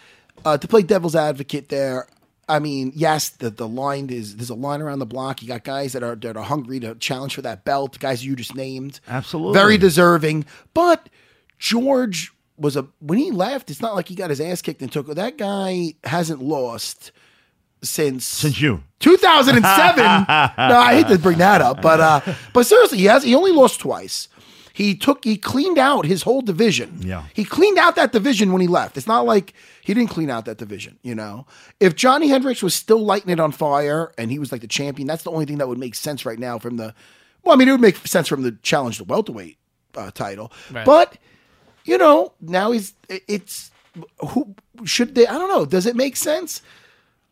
uh, to play devil's advocate there. I mean, yes, the, the line is there's a line around the block. You got guys that are that are hungry to challenge for that belt. Guys you just named, Absolutely. very deserving. But George was a when he left. It's not like he got his ass kicked and took. That guy hasn't lost since Since you. 2007. [laughs] no, I hate to bring that up, but uh, but seriously, he has he only lost twice. He took he cleaned out his whole division. Yeah. he cleaned out that division when he left. It's not like he didn't clean out that division. You know, if Johnny Hendricks was still lighting it on fire and he was like the champion, that's the only thing that would make sense right now from the. Well, I mean, it would make sense from the challenge the welterweight uh, title, Right. but you know now he's it's who should they? I don't know. Does it make sense?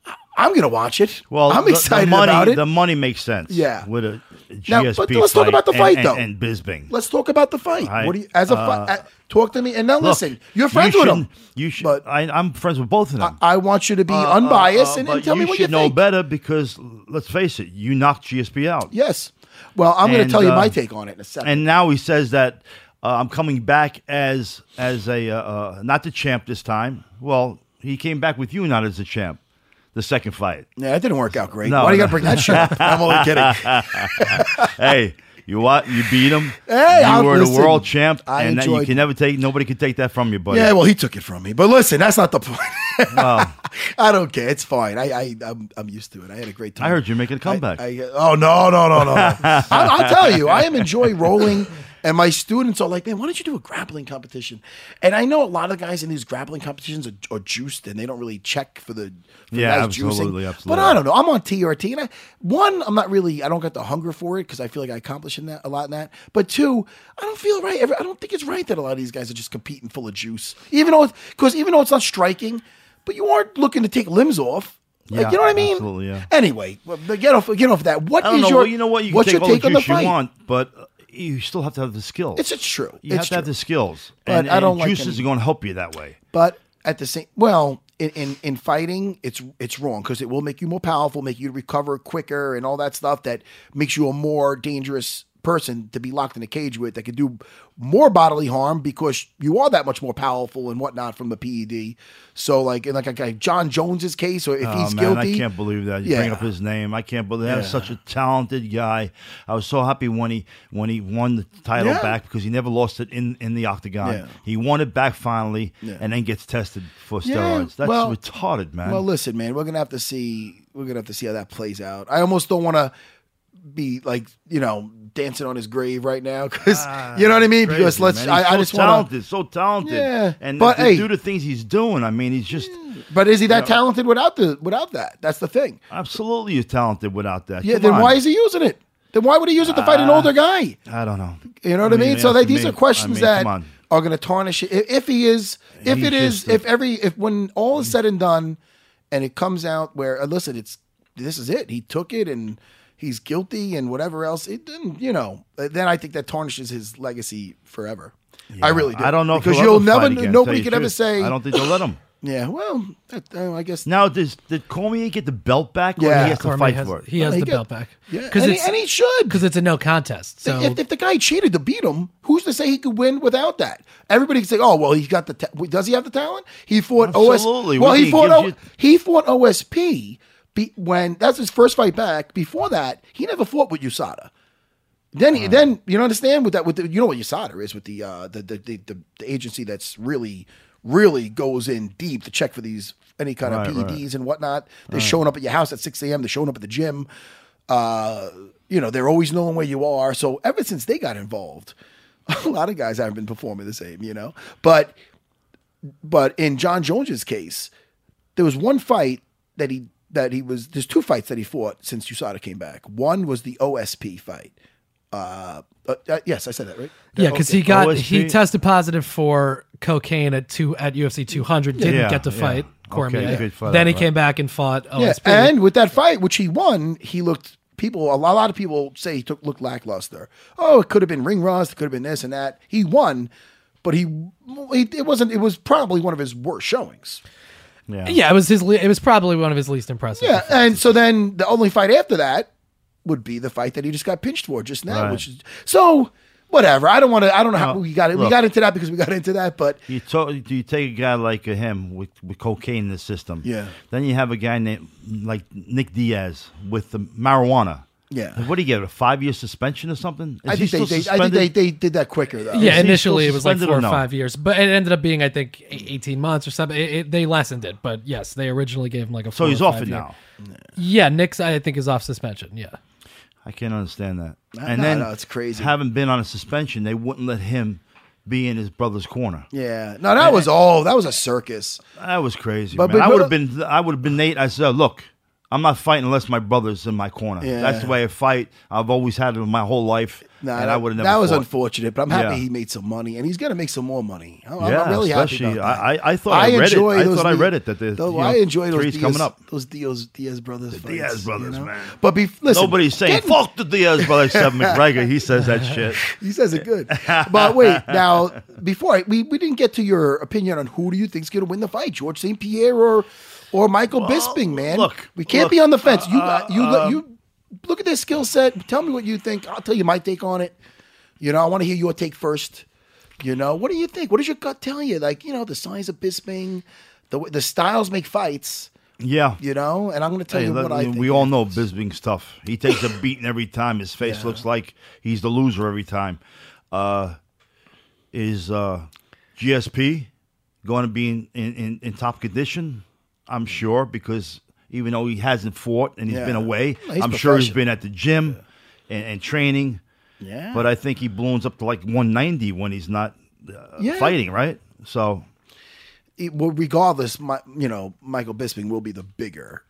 I- I'm gonna watch it. Well, I'm excited the money, about it. The money makes sense. Yeah. With a Now, GSP but let's talk about the and- fight, and, though. And Bisping. Let's talk about the fight. I- what do you as a uh, fight? uh, talk to me and now Look, listen. You're friends you with him. You should. but- I, I'm friends with both of them. I want you to be Uh, unbiased uh, and, and tell me what should you know better because let's face it, you knocked GSP out. Yes. Well, I'm going to And, tell you uh, my take on it in a second. And now he says that uh, I'm coming back as as a uh, uh, not the champ this time. Well, he came back with you not as a champ. The second fight. yeah, it didn't work out great. No, Why do you got to bring that shit up? [laughs] I'm only kidding. [laughs] hey, you what? You beat him. Hey, you I'll- were listen, the world champ, I and that you can never take. Nobody can take that from you, buddy. Yeah, well, he took it from me. But listen, that's not the point. Well, [laughs] I don't care. It's fine. I, I I'm, I'm used to it. I had a great time. I heard you're making a comeback. I, I, oh no no no no! no. I, I'll tell you, I am enjoying rolling, and my students are like, "Man, why don't you do a grappling competition?" And I know a lot of guys in these grappling competitions are, are juiced, and they don't really check for the for Yeah, guys absolutely, juicing. absolutely. But I don't know. I'm on TRT, and I, one, I'm not really. I don't got the hunger for it because I feel like I accomplish in that a lot in that. But two, I don't feel right. I don't think it's right that a lot of these guys are just competing full of juice, even though because even though it's not striking, but you aren't looking to take limbs off. Like, Yeah, you know what I mean? absolutely, yeah. Anyway, get off get off that. What I don't is know. your well, you know what? You can what's take your take on the fight? want, but you still have to have the skills. It's it's true. you it's have to have the skills, But and, I don't and like juices any- are going to help you that way. But at the same, well, in in, in fighting, it's it's wrong because it will make you more powerful, make you recover quicker, and all that stuff that makes you a more dangerous person to be locked in a cage with that could do more bodily harm because you are that much more powerful and whatnot from the PED. So like in like a guy Jon Jones's case, or if Oh, he's man, guilty, I can't believe that you bring up his name. I can't believe that. Yeah. Such a talented guy. I was so happy when he when he won the title Yeah. back because he never lost it in in the octagon. Yeah. He won it back finally, Yeah. and then gets tested for Yeah, steroids. That's well- retarded, man. Well, listen, man, we're gonna have to see. We're gonna have to see how that plays out. I almost don't want to be like you know dancing on his grave right now [laughs] because you know what I mean. Crazy, because let's. I, He's I so just want talented, so talented. Yeah, and but to hey- do the things he's doing, I mean, he's just. But is he that talented without the without that? That's the thing. absolutely is talented without that. Yeah. Come then on. why is he using it? Then why would he use it to fight an older guy? I don't know. You know what I mean? So ask that these me. are questions I mean, that are going to tarnish it. If, he is, if He's it is, if every, if when all is said and done, and it comes out where, uh, listen, it's this is it. He took it and he's guilty and whatever else. It then you know, uh, then I think that tarnishes his legacy forever. I really do. I don't know because he'll you'll never, fight again, nobody tell you could ever say. I don't think they'll let him. Yeah, well, that, uh, I guess. Now, does did Cormier get the belt back, or Yeah. he has to fight has, for it? he has He the get- belt back. Yeah, because and, he, and he should. because it's a no contest. So if, if the guy cheated to beat him, who's to say he could win without that? Everybody can say, "Oh, well, he's got the. Ta- does he have the talent? He fought Absolutely. OS. Well, he he fought. O- you- he fought OSP. Be- when that's his first fight back. Before that, he never fought with USADA. Then, he, then you know, understand with that. With the, you know what USADA is with the uh, the, the, the the agency that's really really goes in deep to check for these any kind of Right, PEDs and whatnot. They're showing up at your house at six a.m. They're showing up at the gym. Uh, you know, they're always knowing where you are. So ever since they got involved, [laughs] a lot of guys haven't been performing the same. You know, but but in Jon Jones's case, there was one fight that he that he was. There's two fights that he fought since USADA came back. One was the OSP fight. Uh, uh, uh, yes, I said that right. yeah, because he got he tested positive for cocaine at two at UFC 200. Didn't Yeah, get to yeah. fight Cormier. Okay, good for then that, he right. came back and fought Yeah, OSP. and with that fight, which he won, he looked. People, a lot, a lot of people say he took looked lackluster. Oh, it could have been ring rust. It could have been this and that. He won, but he, he it wasn't. It was probably one of his worst showings. Yeah. yeah, it was his. le- It was probably one of his least impressive. Yeah, and so then the only fight after that would be the fight that he just got pinched for just now, Right. which is so whatever. I don't want to. I don't know how No, we got it. We got into that because we got into that, but You to, do you take a guy like uh, him with, with cocaine in the system? Yeah. Then you have a guy named like Nick Diaz with the marijuana. Yeah. What do you get? A five year suspension or something? Is I think they, still they I think they, they did that quicker though. Yeah, he initially it was like four or or no? five years, but it ended up being I think e- eighteen months or something. It, it- they lessened it, but yes, they originally gave him like a. so four he's or off five it year. now. Yeah, Nick's I think is off suspension. Yeah, I can't understand that. No, and no, then no, it's crazy. Having been on a suspension, they wouldn't let him be in his brother's corner. Yeah, no, that was all. That was a circus. That was crazy. But- man. but- I would have been. I would have been Nate. I said, look. I'm not fighting unless my brother's in my corner. Yeah. That's the way I fight. I've always had it my whole life, Nah, and that, I would have never. that was fought. unfortunate, but I'm happy Yeah. he made some money, and he's gonna make some more money. I'm, I'm Yeah, really happy about that. I- I- I thought I read it. I thought I read it that there's, those- you know, I enjoy those Diaz, coming up. Those Diaz, Diaz brothers. fights, Diaz brothers, you know? man. But be, listen, Nobody's saying getting- fuck the Diaz brothers except [laughs] McGregor. He says that shit. [laughs] He says it good. But wait, now before I, we we didn't get to your opinion on who do you think's going to win the fight, George St. Pierre or or Michael Bisping, man. look, we can't look, be on the fence. You uh, got you uh, you look at their skill set. Tell me what you think. I'll tell you my take on it. You know, I want to hear your take first. You know, what do you think? What does your gut tell you? Like, you know, the size of Bisping, the the styles make fights. Yeah. You know, and I'm going to tell Hey, you what I think. we all know Bisping's tough. He takes a [laughs] beating every time. His face looks like he's the loser every time. Uh, is uh, GSP going to be in, in, in top condition? I'm sure because even though he hasn't fought and he's Yeah. been away, he's I'm sure he's professional. been at the gym and, and training. Yeah. But I think he balloons up to like 190 when he's not uh, Yeah. fighting, right? So it- well, regardless, my, you know, Michael Bisping will be the bigger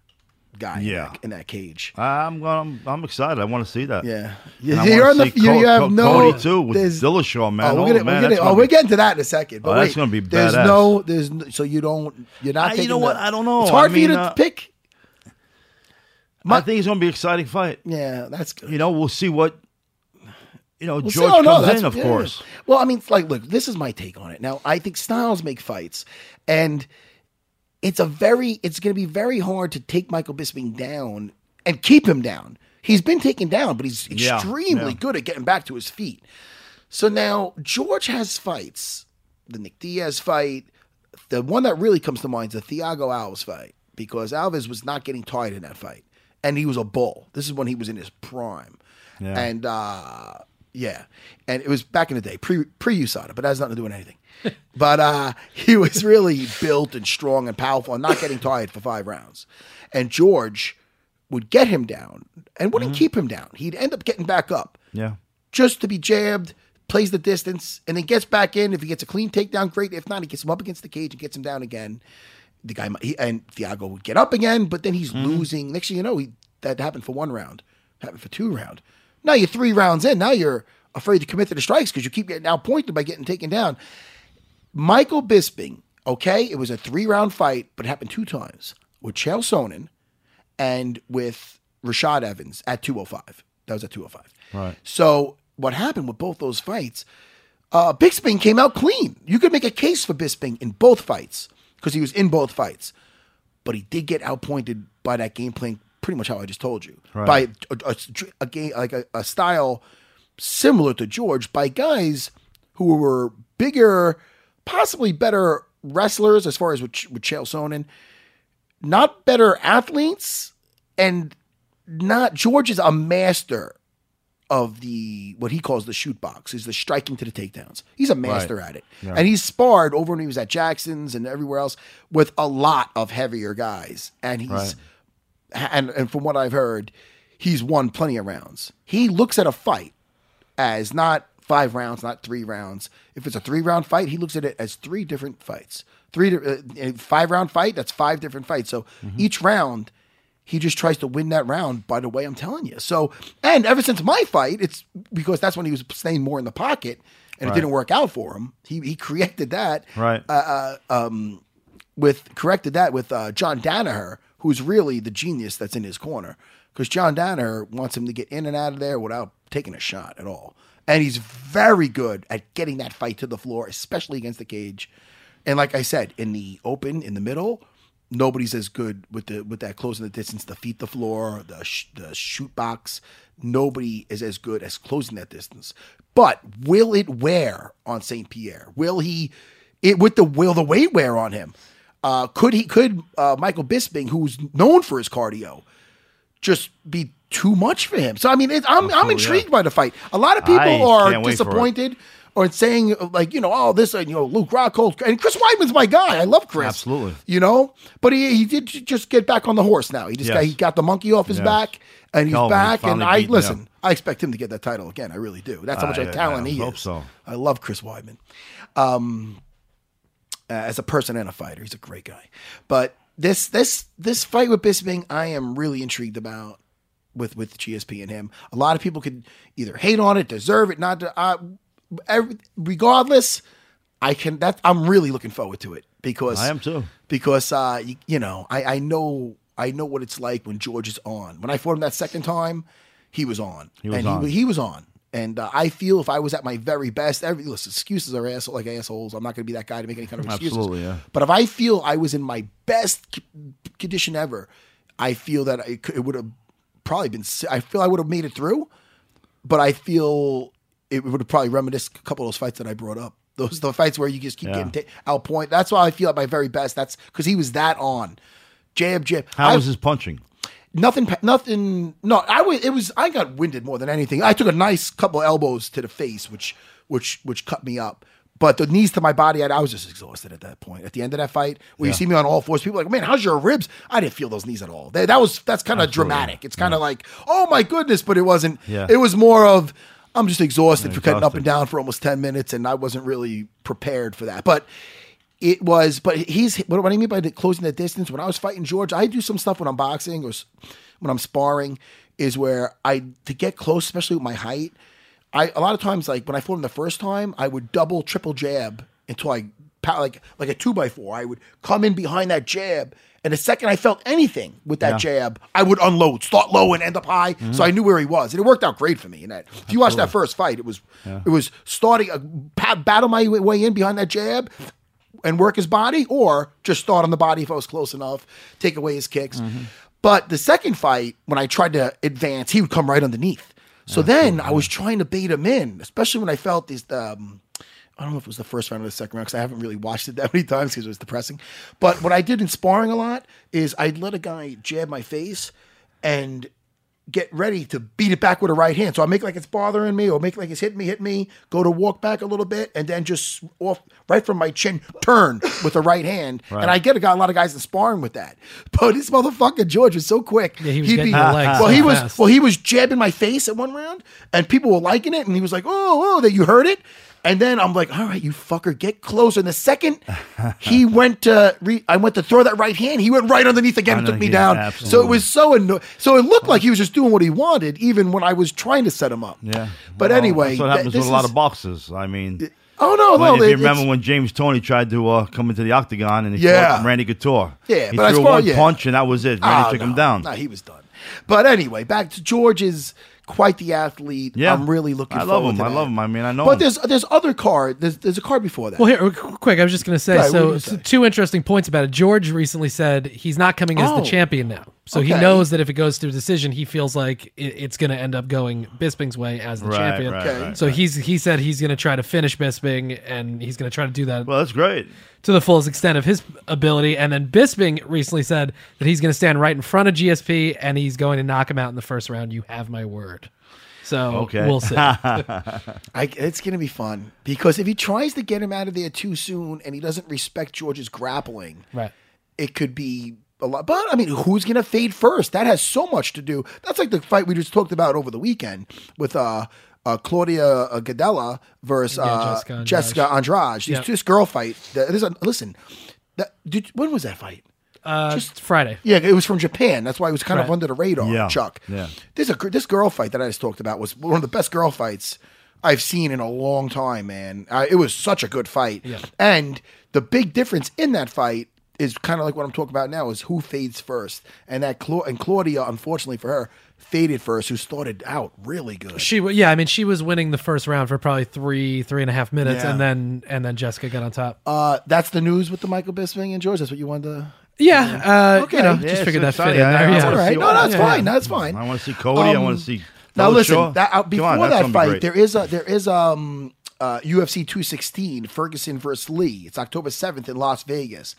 guy Yeah. in, that, in that cage. I'm I'm, I'm excited. I want to see that. Yeah, And I you're on the. see You, you have Co- no. Cody too with there's- Dillashaw, man. Oh, Oh, we're gonna, man, we're, gonna, gonna oh, we're be- getting to that in a second. But Oh, wait, that's gonna be there's no, there's no, so you don't, you're not Uh, you know what? the- I don't know. It's hard I for you to uh, pick. I think it's going to be an exciting fight. Yeah, that's good. You know, we'll see what you know. Well, George so, no, comes that's- in, of yeah. course. Well, I mean, like, look, this is my take on it. Now, I think styles make fights, and it's a very, it's going to be very hard to take Michael Bisping down and keep him down. He's been taken down, but he's Yeah, extremely yeah. good at getting back to his feet. So now George has fights. The Nick Diaz fight. The one that really comes to mind is the Thiago Alves fight because Alves was not getting tired in that fight, and he was a bull. This is when he was in his prime, Yeah. and uh, yeah, and it was back in the day pre pre USADA, but that has nothing to do with anything. [laughs] but uh, he was really built and strong and powerful, and not getting tired for five rounds. And George would get him down and wouldn't Mm-hmm. keep him down. He'd end up getting back up Yeah. just to be jabbed, plays the distance, and then gets back in. If he gets a clean takedown, great. If not, he gets him up against the cage and gets him down again. The guy he, and Thiago would get up again, but then he's losing. Next thing you know, he, that happened for one round, happened for two round. Now you're three rounds in. Now you're afraid to commit to the strikes because you keep getting outpointed by getting taken down. Michael Bisping, okay, it was a three round fight, but it happened two times with Chael Sonnen and with Rashad Evans at 205. That was at 205. Right. So what happened with both those fights? Uh, Bisping came out clean. You could make a case for Bisping in both fights because he was in both fights, but he did get outpointed by that game plan, pretty much how I just told you, Right. by a, a, a game like a, a style similar to George by guys who were bigger, possibly better wrestlers as far as with, with Chael Sonnen, not better athletes, and not George is a master of the what he calls the shoot box is the striking to the takedowns. He's a master Right. at it, and he's sparred over when he was at Jackson's and everywhere else with a lot of heavier guys, and he's Right. And and from what I've heard, he's won plenty of rounds. He looks at a fight as not five rounds, not three rounds. If it's a three round fight, he looks at it as three different fights. Three uh, five round fight, that's five different fights. So each round, he just tries to win that round by the way I'm telling you. So, and ever since my fight, it's because that's when he was staying more in the pocket and it didn't work out for him. He he corrected that Right. Um, with corrected that with uh, John Danaher, who's really the genius that's in his corner, because John Danaher wants him to get in and out of there without taking a shot at all, and he's very good at getting that fight to the floor, especially against the cage. And like I said, in the open, in the middle, nobody's as good with the with that closing the distance, the feet, the floor, the sh- the shoot box. Nobody is as good as closing that distance. But will it wear on Saint Pierre? Will he? It with the will the weight wear on him? Uh, could he? Could uh, Michael Bisping, who's known for his cardio, just be too much for him? So I mean, it, I'm I'm intrigued yeah. by the fight. A lot of people I are can't wait for it. disappointed or saying like you know oh this uh, you know Luke Rockhold and Chris Weidman's my guy. I love Chris. Absolutely. You know, but he he did just get back on the horse now. He just got he got the monkey off his Yes. back and he's Kelvin back. And I listen. yeah. I expect him to get that title again. I really do. That's how much I- talent I he hope is. so. I love Chris Weidman. Um, uh, as a person and a fighter, he's a great guy. But this this this fight with Bisping, I am really intrigued about with with GSP and him. A lot of people could either hate on it, deserve it, not. To, uh, every, regardless, I can. That I'm really looking forward to it because I am too. Because uh, you, you know, I, I know I know what it's like when George is on. When I fought him that second time, he was on. He was and on. He, he was on. And uh, I feel if I was at my very best, every listen, excuses are asshole like assholes. I'm not going to be that guy to make any kind of excuses. Absolutely, yeah. But if I feel I was in my best condition ever, I feel that it, could- it would have probably been. I feel I would have made it through, but I feel it would have probably reminisced a couple of those fights that I brought up. Those the fights where you just keep Yeah. getting ta- out point. That's why I feel at my very best. That's because he was that on. Jab, jab. How I- was his punching? Nothing, nothing. No, I was. It was. I got winded more than anything. I took a nice couple elbows to the face, which, which, which cut me up. But the knees to my body, I, I was just exhausted at that point. At the end of that fight, where you see me on all fours, people are like, "Man, how's your ribs?" I didn't feel those knees at all. They, that was that's kind of dramatic. It's kind of like, "Oh my goodness," but it wasn't. Yeah. It was more of, I'm just exhausted Yeah, for cutting up and down for almost ten minutes, and I wasn't really prepared for that. But it was, but he's what, what I mean by the closing the distance. When I was fighting George, I do some stuff when I'm boxing or when I'm sparring, is where I to get close, especially with my height. I a lot of times, like when I fought him the first time, I would double, triple jab until I like like a two by four. I would come in behind that jab, and the second I felt anything with that Yeah. jab, I would unload, start low and end up high. Mm-hmm. So I knew where he was, and it worked out great for me. And that, if you watch that first fight, it was it was starting uh, a battle my way in behind that jab, and work his body, or just start on the body if I was close enough, take away his kicks. But the second fight, when I tried to advance, he would come right underneath. So then I was trying to bait him in, especially when I felt these. Um, I don't know if it was the first round or the second round because I haven't really watched it [laughs] that many times because it was depressing. But what I did in sparring a lot is I'd let a guy jab my face and get ready to beat it back with a right hand. So I make like it's bothering me, or make like it's hitting me, hit me, go to walk back a little bit, and then just off right from my chin, turn with the right hand. And I get a, guy, a lot of guys in sparring with that. [laughs] But this motherfucker George was so quick. Yeah, he was getting be- your legs Well, so he was well, he was jabbing my face at one round, and people were liking it, and he was like, "Oh, oh, that you heard it." And then I'm like, "All right, you fucker, get closer." And the second he [laughs] went to, re- I went to throw that right hand, he went right underneath again and took me down. So it was so annoying. So it looked like he was just doing what he wanted, even when I was trying to set him up. Yeah. But Well, anyway, that's what th- happens this with a lot is- of boxes. I mean, Oh no, when- no. if it- you remember when James Toney tried to uh, come into the octagon and he Yeah. fought Randy Couture. Yeah, he but threw far- one yeah. punch and that was it. Randy Ah, took no, him down. No, he was done. But anyway, back to George is quite the athlete. Yeah. I'm really looking. I love forward him. to I that. love him. I mean, I know But him. there's there's other card. There's there's a card before that. Well, here, quick, I was just going to say. Right, so, were so gonna say? two interesting points about it. George recently said he's not coming as Oh. the champion now, so he knows that if it goes to a decision, he feels like it, it's going to end up going Bisping's way as the Right, champion. right, Okay. right, so right. he's he said he's going to try to finish Bisping, and he's going to try to do that well, that's great. to the fullest extent of his ability. And then Bisping recently said that he's going to stand right in front of GSP and he's going to knock him out in the first round. You have my word. So Okay. we'll see. [laughs] I, it's going to be fun because if he tries to get him out of there too soon and he doesn't respect George's grappling, right. it could be a lot. But I mean, who's going to fade first? That has so much to do. That's like the fight we just talked about over the weekend with uh, uh, Claudia uh, Gadelha versus Yeah, uh, Jessica Andrade. Jessica Andrade. These Yeah. this girl fight. That, there's a, listen, that, did, when was that fight? Uh, Just- Friday. Yeah, it was from Japan. That's why it was kind of under the radar. Yeah, Chuck. yeah. This a this girl fight that I just talked about was one of the best girl fights I've seen in a long time, man. Uh, it was such a good fight. Yeah. And the big difference in that fight is kind of like what I'm talking about now is who fades first, and that Cla- and Claudia, unfortunately for her, faded first, who started out really good. She, wa- yeah, I mean, she was winning the first round for probably three, three and a half minutes, Yeah. and then and then Jessica got on top. Uh, that's the news with the Michael Bisping and George. That's what you wanted to. yeah, uh, Okay. you know, Yeah, just it's figured that fit exciting. in I- there. I yeah. wanna All right, see no, all- that's yeah. fine. That's fine. I want to see Cody. I Um, want to see. Now Dillashaw. listen, that, uh, Come before on, that's that gonna be fight, great. there is a there is um uh, UFC 216 Ferguson versus Lee. It's October 7th in Las Vegas.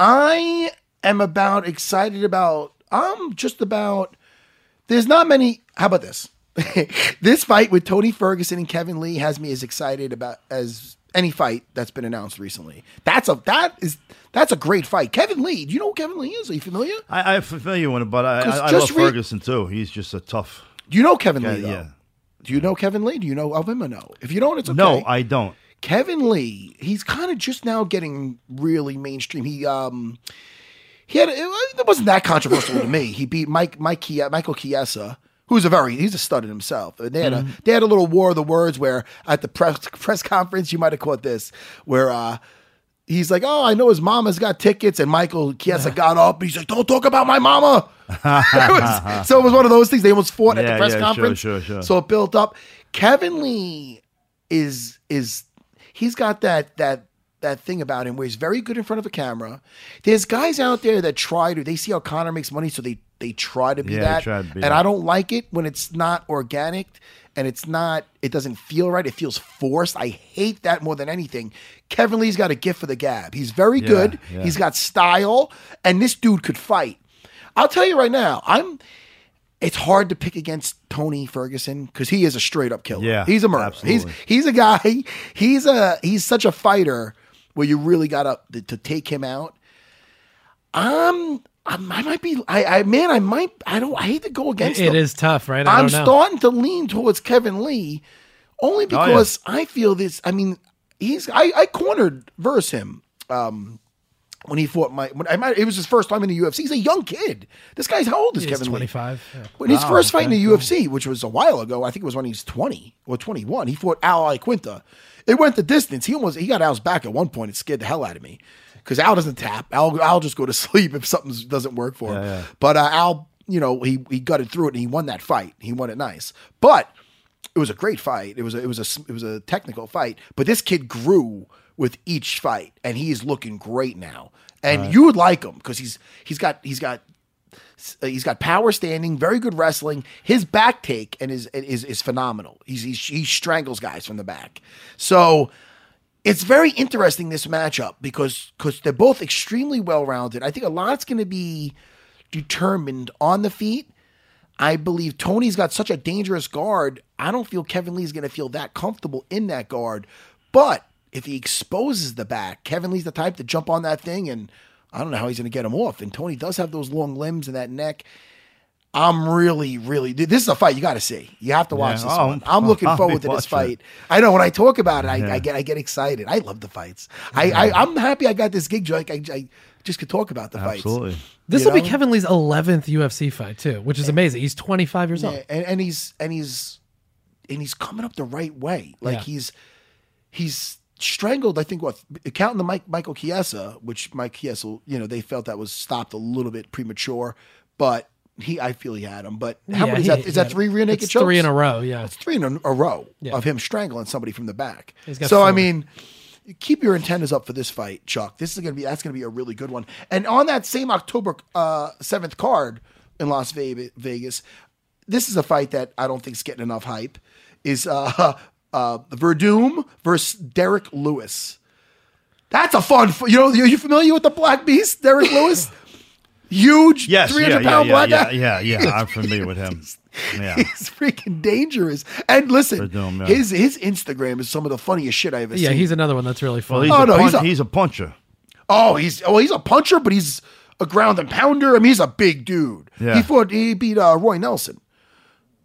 I am about excited about. I'm just about. There's not many. How about this? [laughs] this fight with Tony Ferguson and Kevin Lee has me as excited about as any fight that's been announced recently. That's a that is that's a great fight. Kevin Lee. Do you know who Kevin Lee is? Are you familiar? I, I'm familiar with him, but I, I, I love re- Ferguson too. He's just a tough. Do you know Kevin guy. Lee? Though? Yeah. Do you know Kevin Lee? Do you know of him or no? If you don't, it's okay. No, I don't. Kevin Lee, he's kind of just now getting really mainstream. He um he had it, wasn't that controversial to me. He beat Mike Mike Michael Chiesa, who's a very he's a stud in himself. They had a they had a little war of the words where at the press press conference you might have caught this where uh He's like, oh, I know his mama's got tickets, and Michael Chiesa got up. and He's like, don't talk about my mama. [laughs] It was- [laughs] so it was one of those things. They almost fought at the press yeah, sure, conference. sure, sure. So it built up. Kevin Lee is is he's got that that that thing about him where he's very good in front of a camera. There's guys out there that try to they see how Conor makes money, so they they try to be Yeah, that. to be and that. I don't like it when it's not organic and it's not it doesn't feel right. It feels forced. I hate that more than anything. Kevin Lee's got a gift for the gab. He's very Yeah, good. yeah. He's got style, and this dude could fight. I'll tell you right now, I'm it's hard to pick against Tony Ferguson because he is a straight up killer. Yeah, he's a murderer. absolutely. He's he's a guy. He's a he's such a fighter where you really got to to take him out. Um, I, I might be. I, I man, I might. I don't. I hate to go against. It him. is tough, right? I know. starting to lean towards Kevin Lee, only Oh, yeah. because I feel this. I mean, he's. I, I cornered verse him. Um, when he fought my, when I might, it was his first time in the UFC. He's a young kid. This guy's how old is He's Kevin 25. yeah. When his Wow, first fight in okay, the UFC, which was a while ago, I think it was when he was 20 or 21, he fought Al Iaquinta. It went the distance. He almost he got Al's back at one point. It scared the hell out of me because Al doesn't tap. Al Al just go to [laughs] sleep if something doesn't work for him. Yeah, yeah. But uh, Al, you know, he he gutted through it and he won that fight. He won it nice. But it was a great fight. It was a, it was a it was a technical fight. But this kid grew with each fight, and he is looking great now. And you would like him because he's he's got he's got uh, he's got power standing, very good wrestling. His back take and is is is phenomenal. He's, he's he strangles guys from the back. So it's very interesting this matchup because because they're both extremely well rounded. I think a lot's going to be determined on the feet. I believe Tony's got such a dangerous guard. I don't feel Kevin Lee's going to feel that comfortable in that guard. But if he exposes the back, Kevin Lee's the type to jump on that thing, and I don't know how he's going to get him off. And Tony does have those long limbs and that neck. I'm really, really. dude, This is a fight you got to see. You have to watch Yeah. this Oh, one. I'm looking [laughs] I'll forward to this watching fight. I know when I talk about it, I, Yeah. I get I get excited. I love the fights. I, I I'm happy I got this gig. Joe. I, I, I just could talk about the fights. Absolutely. This You will be? Kevin Lee's 11th UFC fight too, which is amazing. He's 25 years old. And, and he's and he's and he's coming up the right way. Like Yeah. he's he's strangled. I think what counting the Mike Michael Chiesa, which Mike Chiesa, you know, they felt that was stopped a little bit premature, but he, I feel he had him. But how Yeah, many is that? Is that three rear naked it's chokes? Three in a row. Yeah. It's three in a, a row Yeah. of him strangling somebody from the back. So I mean, keep your antennas up for this fight, Chuck. This is gonna be that's gonna be a really good one. And on that same October uh, seventh card in Las Vegas, this is a fight that I don't think is getting enough hype. Is uh, uh, Werdum versus Derek Lewis. That's a fun. You know, are you familiar with the Black Beast, Derek [laughs] Lewis? Huge, Yes, three yeah, pound yeah, black yeah, guy. yeah, yeah. I'm [laughs] familiar with him. Yeah. He's freaking dangerous. And listen, Werdum, yeah. his his Instagram is some of the funniest shit I've ever Yeah, seen. Yeah, he's another one that's really Well, fun. Oh, a no, he's a- he's a puncher. Oh, he's oh he's a puncher, but he's a ground and pounder. I mean, he's a big dude. Yeah. He fought. He beat uh, Roy Nelson,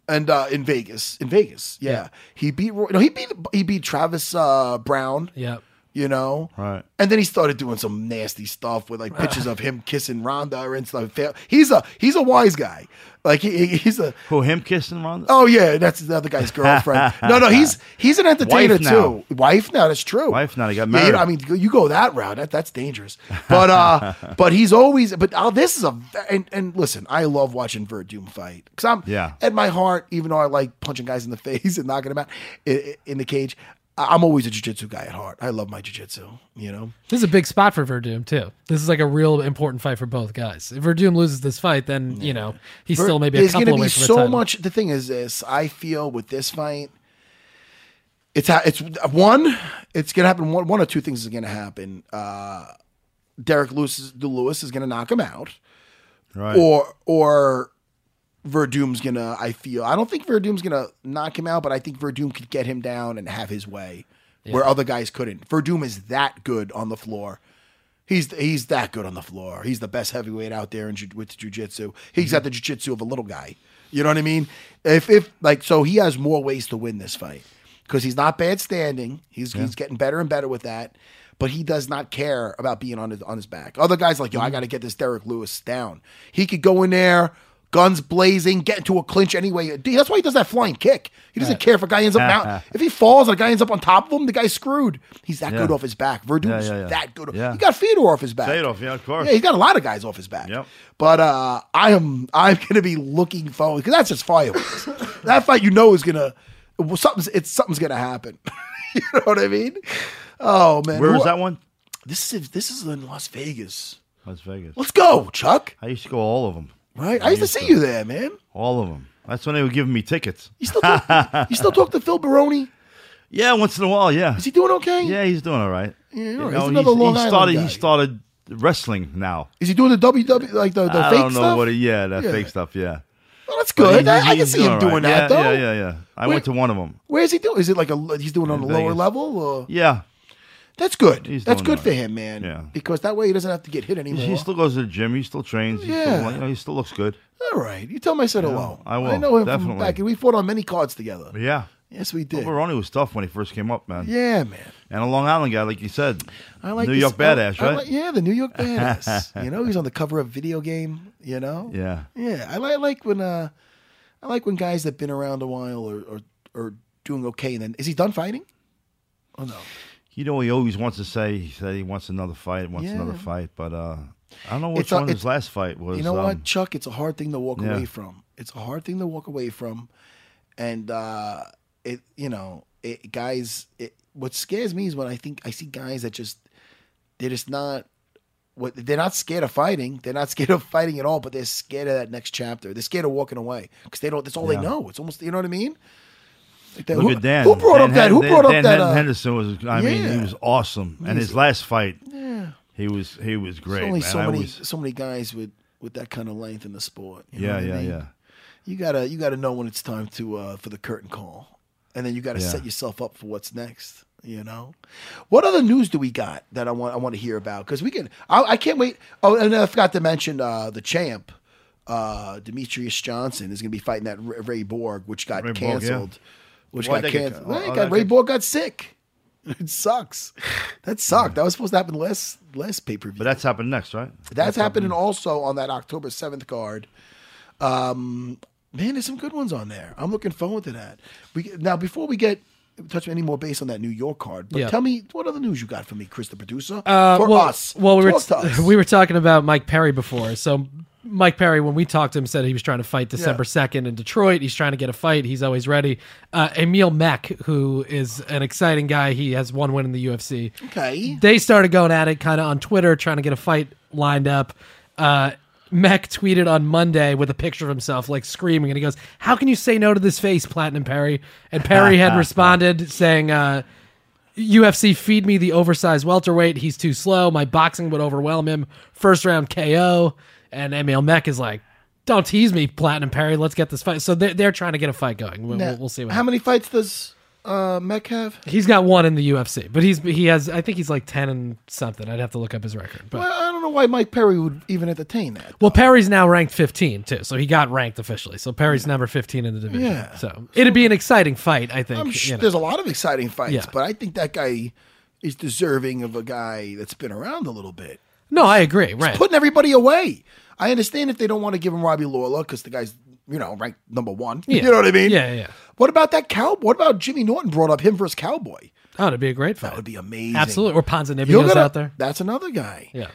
and uh, in Vegas, in Vegas, yeah, he beat. Roy, no, he beat he beat Travis uh, Browne. yeah. You know, Right. And then he started doing some nasty stuff with like pictures of him kissing Ronda and stuff. He's a he's a wise guy. Like he, he's a Who, him kissing Ronda. Oh yeah, that's the other guy's girlfriend. no, no, he's [laughs] he's an entertainer Wife now. too. Wife now, that's true. Wife now, he got Yeah, you know, married. I mean, you go that route, that, that's dangerous. But uh, [laughs] but he's always. But uh, this is a and, and listen, I love watching Werdum fight because I'm Yeah. at my heart, even though I like punching guys in the [laughs] face and knocking them out in, in the cage. I- I'm always a jiu-jitsu guy at heart. I love my jiu-jitsu, you know. This is a big spot for Werdum too. This is like a real important fight for both guys. If Werdum loses this fight, then you know he's still maybe a There's couple gonna away be from the so title. much. The thing is this: I feel with this fight, it's ha- it's one. It's gonna happen. One, one or two things is gonna happen. Uh, Derek Lewis, is, Lewis is gonna knock him out, Right. or or Werdum's gonna. I feel. I don't think Werdum's gonna knock him out, but I think Werdum could get him down and have his way, where other guys couldn't. Werdum is that good on the floor. He's he's that good on the floor. He's the best heavyweight out there in jiu- with jujitsu. He's got mm-hmm. the jujitsu of a little guy. You know what I mean? If if like so, he has more ways to win this fight because he's not bad standing. He's he's getting better and better with that. But he does not care about being on his on his back. Other guys like yo, I mm-hmm. got to get this Derek Lewis down. He could go in there, guns blazing, get into a clinch anyway. That's why he does that flying kick. He doesn't care if a guy ends up mount. [laughs] If he falls and a guy ends up on top of him, the guy's screwed. He's that Yeah. good off his back. Werdum's Yeah, that good. Yeah. He got Fedor off his back. Fedor, yeah, of course. Yeah, he's got a lot of guys off his back. Yep. But uh, I am I'm gonna be looking forward because that's just fireworks. [laughs] that fight you know is gonna well, something's it's something's gonna happen. [laughs] you know what I mean? Oh man, Where Who- is that one? This is this is in Las Vegas. Las Vegas. Let's go, Chuck. I used to go all of them. Right? I used to see you there, man. All of them. That's when they were giving me tickets. You still talk, [laughs] you still talk to Phil Baroni? Yeah, once in a while, yeah. Is he doing okay? Yeah, he's doing all right. Yeah, all right. He's another Long he Island started. guy. He started wrestling now. Is he doing the WW like the, the I fake don't know stuff? what. He, yeah, that Yeah. fake stuff. Yeah. well, that's But good. he's- I, I can he's see him doing right. that yeah, though. Yeah, yeah, yeah. I Wait. went to one of them. Where is he doing? Is it like a he's doing it on a In lower Vegas. level? Or? Yeah. That's good. He's That's good for him, man. Yeah. Because that way he doesn't have to get hit anymore. he still goes to the gym. He still trains. He Yeah. Still, you know, he still looks good. All right. You tell him I said hello. I will, I know him from back. And we fought on many cards together. Yeah. Yes, we did. Baroni was tough when he first came up, man. Yeah, man. And a Long Island guy, like you said. I like New this- York badass, I right? like- yeah, the New York badass. [laughs] you know, he's on the cover of video game. You know. Yeah. Yeah, I like, I like when uh, I like when guys that've been around a while or or, or doing okay. And then is he done fighting? Oh no. You know, he always wants to say he said he wants another fight, wants Yeah. another fight, but uh, I don't know which It's a- one his last fight was. You know um, what, Chuck? It's a hard thing to walk yeah. away from. It's a hard thing to walk away from, and uh, it you know, it, guys. It, what scares me is when I think I see guys that just they're just not. What they're not scared of fighting. They're not [laughs] scared of fighting at all. But they're scared of that next chapter. They're scared of walking away because they don't. That's all Yeah. they know. It's almost you know what I mean. Like that- Look who, at Dan. Who brought Dan up that? Who Dan- brought up Dan that? Hen- uh, Henderson was. I mean, yeah. he was awesome, and his last fight, yeah. he was he was There's great. only man. so I many was- so many guys with with that kind of length in the sport. you know yeah, I yeah, mean? yeah. You gotta you gotta know when it's time to uh, for the curtain call, and then you gotta Yeah. set yourself up for what's next. You know, what other news do we got that I want I want to hear about? Because we can. I, I can't wait. Oh, and I forgot to mention uh, the champ, uh, Demetrious Johnson is going to be fighting that Ray Borg, which got Ray Borg, yeah. Canceled. Which Why'd got they get oh, Well, oh, got- Ray got- Borg got sick. [laughs] It sucks. That sucked. That was supposed to happen last last pay per view. But that's happening next, right? That's happening also on that October seventh card. Um, man, there's some good ones on there. I'm looking forward to that. We now before we get touch any more base on that New York card, but Yeah. tell me what other news you got for me, Chris, the producer, Uh, for well, us. Well, we were Talk to us. [laughs] we were talking about Mike Perry before. So Mike Perry, when we talked to him, said he was trying to fight December second in Detroit. He's trying to get a fight. He's always ready. Uh, Emil Meck, who is an exciting guy, he has one win in the UFC. okay. They started going at it kind of on Twitter, trying to get a fight lined up. Uh, Mech tweeted on Monday with a picture of himself, like screaming, and he goes, "How can you say no to this face, Platinum Perry?" And Perry had [laughs] responded saying, uh, "UFC feed me the oversized welterweight. He's too slow. My boxing would overwhelm him. First round KO." And Emil Meek is like, "Don't tease me, Platinum Perry. Let's get this fight." So they're, they're trying to get a fight going. We'll, Now, we'll, we'll see what. How many fights does uh, Meek have? He's got one in the UFC, but he's he has I think he's like ten and something. I'd have to look up his record. But Well, I don't know why Mike Perry would even entertain that. well, Perry's now ranked 15 too, so he got ranked officially. So Perry's number 15 in the division. Yeah. So it'd be an exciting fight, I think. I'm you know. there's a lot of exciting fights, Yeah. but I think that guy is deserving of a guy that's been around a little bit. No, I agree. Right. putting everybody away. I understand if they don't want to give him Robbie Lawler because the guy's, you know, ranked number one. [laughs] Yeah. You know what I mean? Yeah, yeah. What about that cow? What about Jimmy Norton brought up him versus Cowboy? Oh, it'd be a great fight. That would be amazing. Absolutely. Or You're Ponzinibbio's gonna- out there. That's another guy. Yeah.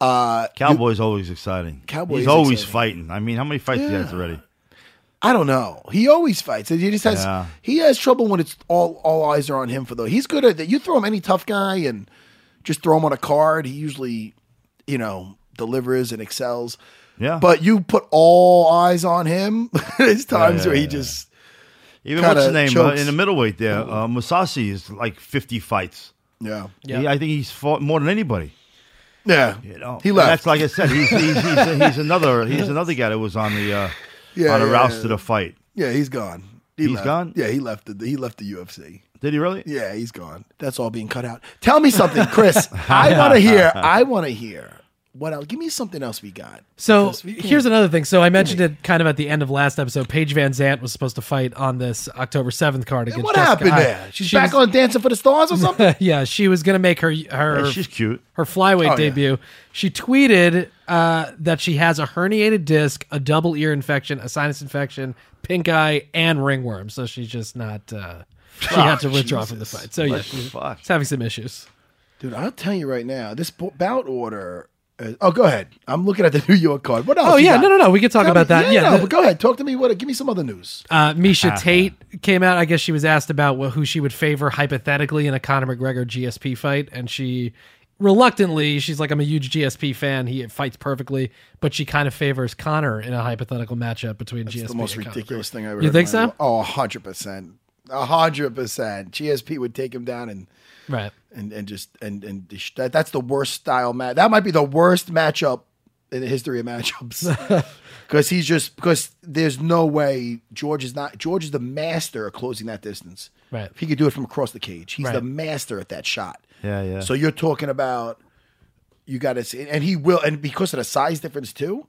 Uh, Cowboy's always exciting. Cowboy He's always exciting. fighting. I mean, how many fights he has already? I don't know. He always fights. He just has Yeah. he has trouble when it's all all eyes are on him for though. He's good at that. You throw him any tough guy and just throw him on a card. He usually, you know, delivers and excels. Yeah. But you put all eyes on him. [laughs] There's times yeah, where he yeah. just Even what's his name uh, in the middleweight there? Uh, Mousasi is like 50 fights. yeah Yeah. He- I think he's fought more than anybody. yeah. You know, he And left. That's like I said. He's he's, he's, he's [laughs] another he's another guy that was on the uh, Yeah, on the yeah, routes yeah. to the fight. yeah, he's gone. He He's left. gone? Yeah, he left the he left the UFC. Did he really? Yeah, he's gone. That's all being cut out. Tell me something, Chris. [laughs] I want to hear. I want to hear. What else? Give me something else we got. So we here's another thing. So I mentioned it kind of at the end of last episode. Paige VanZant was supposed to fight on this October 7th card against What Jessica happened Eye. there? She's She back was- on Dancing for the Stars or [laughs] something. yeah, she was going to make her her Hey, she's cute. her flyweight Oh, yeah. debut. She tweeted uh, that she has a herniated disc, a double ear infection, a sinus infection, pink eye, and ringworm. So she's just not. Uh, she had to withdraw from the fight. So yeah, she's, she's having some issues. Dude, I'll tell you right now. This bout order. Uh, oh, go ahead. I'm looking at the [laughs] New York card. What else? Oh you yeah, got? no, no, no. We can talk Tell about me- that. Yeah, Yeah, no, the- but go ahead. Talk to me. What? Give me some other news. Uh, Miesha [laughs] Tate came out. I guess she was asked about wh- who she would favor hypothetically in a Conor McGregor GSP fight, and she reluctantly, she's like, "I'm a huge GSP fan. He fights perfectly," but she kind of favors Conor in a hypothetical matchup between GSP. It's the most and Conor ridiculous McGregor. thing I've ever. You heard think in my so? life. Oh, hundred percent. A hundred percent. GSP would take him down and Right. and and just and and that, that's the worst style match. That might be the worst matchup in the history of matchups. [laughs] Because he's just because there's no way George is not George is the master of closing that distance. Right. He could do it from across the cage. He's the master at that shot. Yeah, yeah. So you're talking about you got to see, and he will, and because of the size difference too.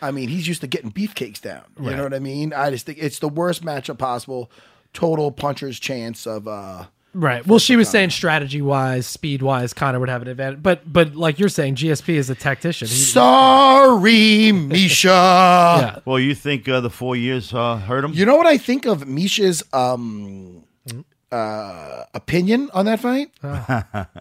I mean, he's used to getting beefcakes down. You Right. know what I mean? I just think it's the worst matchup possible. Total puncher's chance of uh Right. Well, she was saying strategy wise, speed wise, Conor would have an advantage. But but like you're saying, GSP is a tactician. He- Sorry, [laughs] Miesha. yeah. Well, you think uh, the four years uh, hurt him? You know what I think of Miesha's um uh opinion on that fight? [laughs]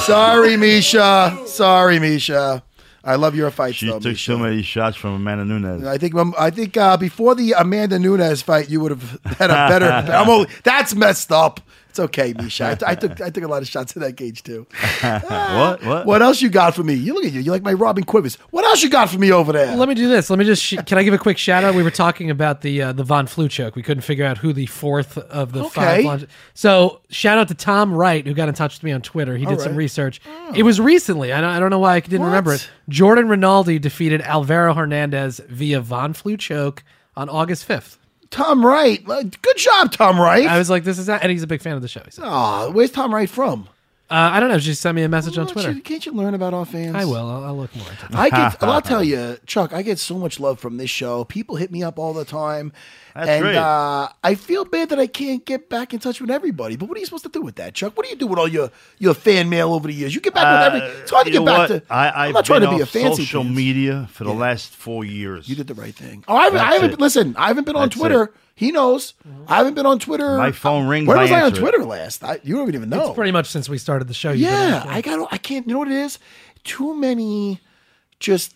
Sorry, Miesha. Sorry, Miesha. I love your fights, she though, took Miesha. so many shots from Amanda Nunes. I think um, I think uh, before the Amanda Nunes fight, you would have [laughs] had a better. [laughs] I'm only, that's messed up. It's okay, Miesha. I, t- I took I took a lot of shots in that cage too. [laughs] what? What? What else you got for me? You look at you. You like my Robin Quivers. What else you got for me over there? Let me do this. Let me just. Sh- can I give a quick shout out? We were talking about the uh, the Von Flue choke. We couldn't figure out who the fourth of the Okay. five. Von- so shout out to Tom Wright who got in touch with me on Twitter. He did some right. research. It was recently. I don't, I don't know why I didn't What? remember it. Jordan Rinaldi defeated Alvaro Hernandez via Von Flue choke on August fifth. Tom Wright. Good job, Tom Wright. I was like, this is that, and he's a big fan of the show. He said. Aw, where's Tom Wright from? Uh, I don't know. Just sent me a message on Twitter. you- can't you learn about our fans? I will. I'll, I'll look more into it. I get. I'll [laughs] tell you, Chuck. I get so much love from this show. People hit me up all the time, That's and great. uh, I feel bad that I can't get back in touch with everybody. But what are you supposed to do with that, Chuck? What do you do with all your your fan mail over the years? You get back with every. It's hard to Uh, get back what? to. I, I'm I've not trying to be a fancy social pants. media for the last four years. You did the right thing. Oh, I haven't. I haven't it. listen. I haven't been on That's Twitter. it. He knows. I haven't been on Twitter. My phone rings, When I was I on answer it. Twitter last? I, you don't even know. It's pretty much since we started the show. Yeah. I got. I can't. You know what it is? Too many, just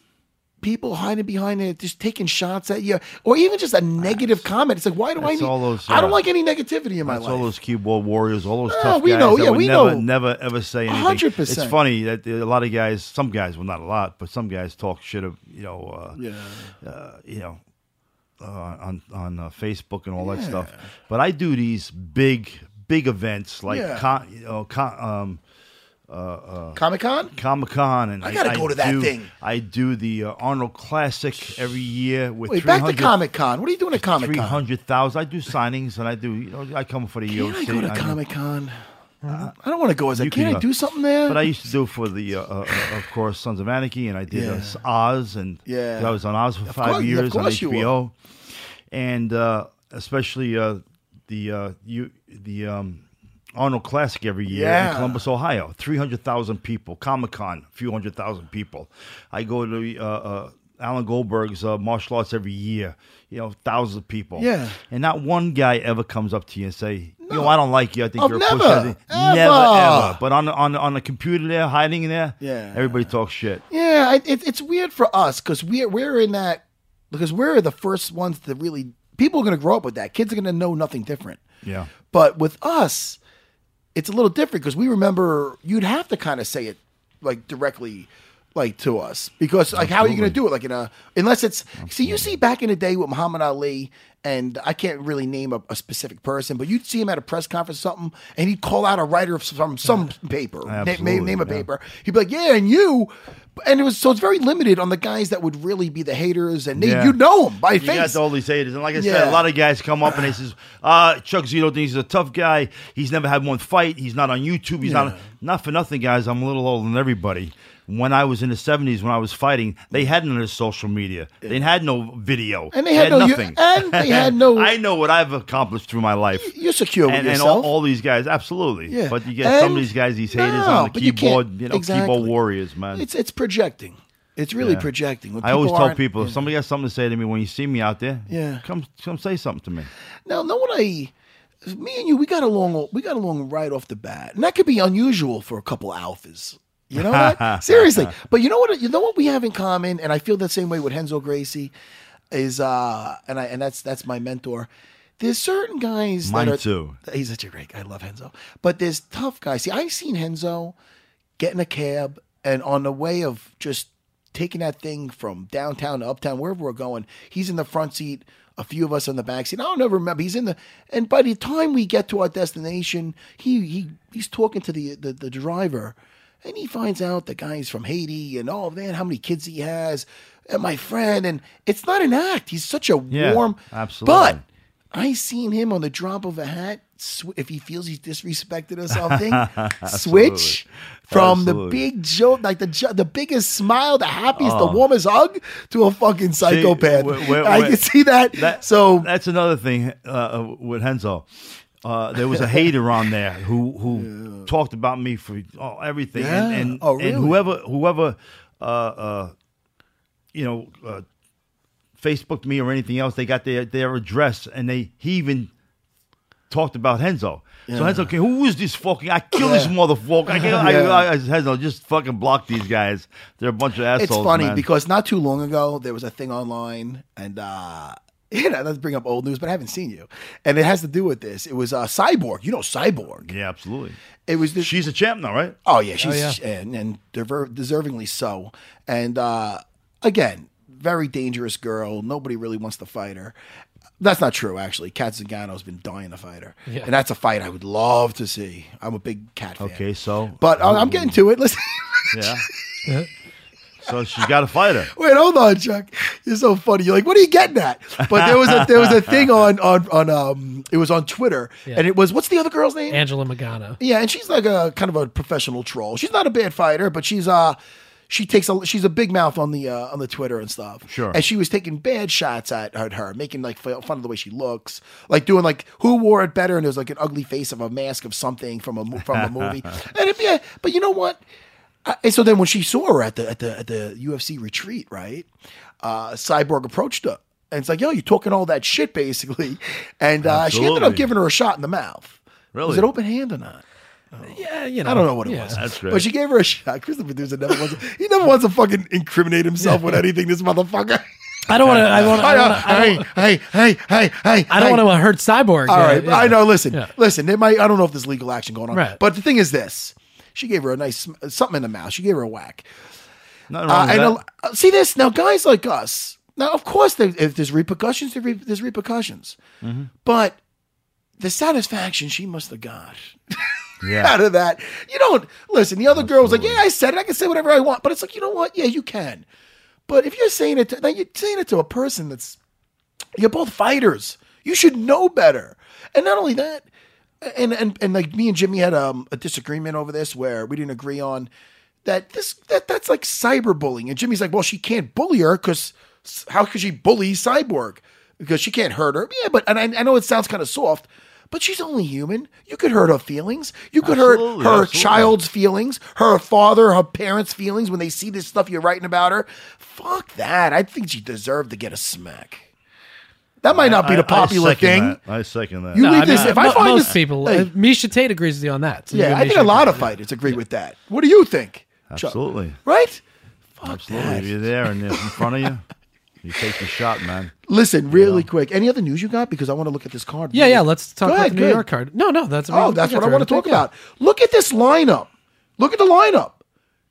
people hiding behind it, just taking shots at you, or even just a negative comment. It's like, why do I need? all those, I don't uh, like any negativity in my life. all those cube keyboard warriors, all those Ah, tough we guys know, that yeah, would we never, know. never ever say anything. 100%. It's funny that a lot of guys, some guys, well, not a lot, but some guys talk shit of, you know, uh, yeah. uh, you know, uh, on on uh, Facebook and all that stuff. But I do these big, big events like Yeah. con, you know, con, um, Comic Con. Comic Con, and I gotta go to that do- thing. I do the uh, Arnold Classic every year with Wait, back to Comic Con. What are you doing at Comic Con? Three hundred thousand. I do signings, and I do. You know, I come for the Can. I go to I Comic Con? I don't want to go as a. You Can can I do something there? But I used to do for the, uh, uh, uh, of course, Sons of Anarchy, and I did Yeah. uh, Oz, and Yeah. I was on Oz for Of five course- years on course you. HBO, and uh, especially uh, the uh, you the um, Arnold Classic every year Yeah. in Columbus, Ohio. Three hundred thousand people. Comic Con, a few hundred thousand people. I go to uh, uh, Alan Goldberg's uh, martial arts every year. You know, thousands of people. Yeah. and not one guy ever comes up to you and say, "You know, I don't like you. I think Oh, you're a never. Ever. Never, ever. But on the, on on the computer there, hiding in there, Yeah. everybody talks shit. Yeah, I- it, it's weird for us because we're we're in that because we're the first ones to really people are going to grow up with that. Kids are going to know nothing different. Yeah. But with us, it's a little different because we remember you'd have to kind of say it like directly like to us because like how are you going to do it like in a unless it's see you see back in the day with Muhammad Ali and I can't really name a, a specific person but you'd see him at a press conference or something and he'd call out a writer from some paper name, Absolutely, name a yeah. paper he'd be like yeah and you and it was so it's very limited on the guys that would really be the haters and they, Yeah. you know them by You face got all these haters, and like I said, a lot of guys come up and they says, uh, "Chuck Zito thinks he's a tough guy. He's never had one fight. He's not on YouTube. He's not not for nothing, guys. I'm a little older than everybody." When I was in the '70s, when I was fighting, they had no social media. They had no video, And they had no- nothing, and they had no- [laughs] I know what I've accomplished through my life. you're secure with and, and yourself all, all these guys, absolutely. Yeah. But you get some of these guys, these haters No, on the but you keyboard, you, know, exactly. keyboard warriors, man. it's it's projecting it's really Yeah. projecting I always tell people if yeah. somebody has something to say to me when you see me out there, Yeah. come come say something to me. Now, know what I? Me and you, we got along. We got along right off the bat, and that could be unusual for a couple alphas. You know what? [laughs] Seriously, but you know what? You know what we have in common, and I feel the same way with Renzo Gracie. Is uh, and I and that's that's my mentor. There's certain guys. Mine that are, too. He's such a great guy. I love Renzo. But there's tough guys. See, I've seen Renzo get in a cab and on the way of just taking that thing from downtown to uptown, wherever we're going, he's in the front seat, a few of us on the back seat. I don't ever remember. He's in the and by the time we get to our destination, he he he's talking to the the, the driver. And he finds out the guy's from Haiti and oh that, how many kids he has, and my friend, and it's not an act. He's such a Yeah, warm, absolutely. But I seen him on the drop of a hat. Sw- if he feels he's disrespected or something, [laughs] switch from the big joke, like the jo- the biggest smile, the happiest, the Oh. warmest hug, to a fucking psychopath. wh- wh- I wh- can see that. That- so that's another thing uh, uh, with Renzo. Uh, there was a hater on there who who [laughs] talked about me for oh, everything, Yeah. and and, Oh, really? and whoever whoever uh, uh, you know uh, Facebooked me or anything else, they got their their address, and they he even talked about Renzo. So Renzo, okay, who is this fucking? I kill this motherfucker. I, can't, [laughs] Yeah. I, I, I, Renzo, just fucking block these guys. They're a bunch of assholes. it's funny man. because not too long ago there was a thing online and uh [laughs] you know, let's bring up old news, but I haven't seen you. And it has to do with this. It was uh, Cyborg. You know Cyborg. Yeah, absolutely. It was this. She's a champ now, right? Oh yeah, she's yeah. and and dever- deservingly so. And uh, again, very dangerous girl. Nobody really wants to fight her. That's not true, actually. Cat Zingano's been dying to fight her, Yeah. and that's a fight I would love to see. I'm a big cat fan. Okay, so but uh, I'm getting to it. Listen, yeah. So she's got to fight her. wait, hold on, Chuck. You're so funny. You're like, what are you getting at? But there was a there was a thing [laughs] on on on um, it was on Twitter, Yeah. and it was what's the other girl's name? Angela Magana. Yeah, and she's like a kind of a professional troll. She's not a bad fighter, but she's uh she takes a she's a big mouth on the uh, on the Twitter and stuff. Sure. And she was taking bad shots at, at her, making like fun of the way she looks, like doing like who wore it better, and there's like an ugly face of a mask of something from a from a movie. [laughs] and it, yeah, but you know what? I, and so then when she saw her at the at the at the UFC retreat, right? Uh, Cyborg approached her. And it's like, yo, you're talking all that shit, basically. [laughs] And uh, she ended up giving her a shot in the mouth. Was Really? it open hand or not? Yeah, you know. I don't know what it yeah. was. That's great. But she gave her a shot. Chris, the producer, never wants to, he never wants to fucking incriminate himself with anything, this motherfucker. I don't want to. I want. Wanna, hey, hey, hey, hey, hey. I don't want to hurt Cyborg. All Yeah, yeah. I know. Listen, Yeah. listen. There might. I don't know if there's legal action going on. Right. But the thing is, this. She gave her a nice something in the mouth. She gave her a whack. Uh, wrong with and that. uh, see this now, guys like us. Now, of course, there, if there's repercussions, there's repercussions. Mm-hmm. But the satisfaction she must have got [laughs] yeah. out of that, you don't listen. The other girl's like, "Yeah, I said it. I can say whatever I want." But it's like, you know what? Yeah, you can. But if you're saying it, to, then you're saying it to a person that's you're both fighters. You should know better. And not only that, and and and like me and Jimmy had um, a disagreement over this where we didn't agree on that this that that's like cyberbullying. And Jimmy's like, well, she can't bully her because how could she bully Cyborg? Because she can't hurt her. Yeah, but and I, I know it sounds kind of soft. But she's only human. You could hurt her feelings. You could Absolutely, hurt her absolutely. child's feelings, her father, her parents' feelings when they see this stuff you're writing about her. Fuck that. I think she deserved to get a smack. That might not be I- the popular second thing. that. I second that. You No, leave I this. mean, if I mo- find most this, people, Hey, uh, Miesha Tate agrees with you on that. So yeah, and I think Miesha a lot agree. of fighters agree with that. What do you think? Chuck? Absolutely. Right? Fuck Absolutely. that. If you're there and they're in front of you, you take the shot, man. Listen, really quick. Any other news you got? Because I want to look at this card. Yeah, yeah. Let's talk Go about ahead, the New good. York card. No, no, that's Oh, that's what I want to talk about. Look at this lineup. Look at the lineup.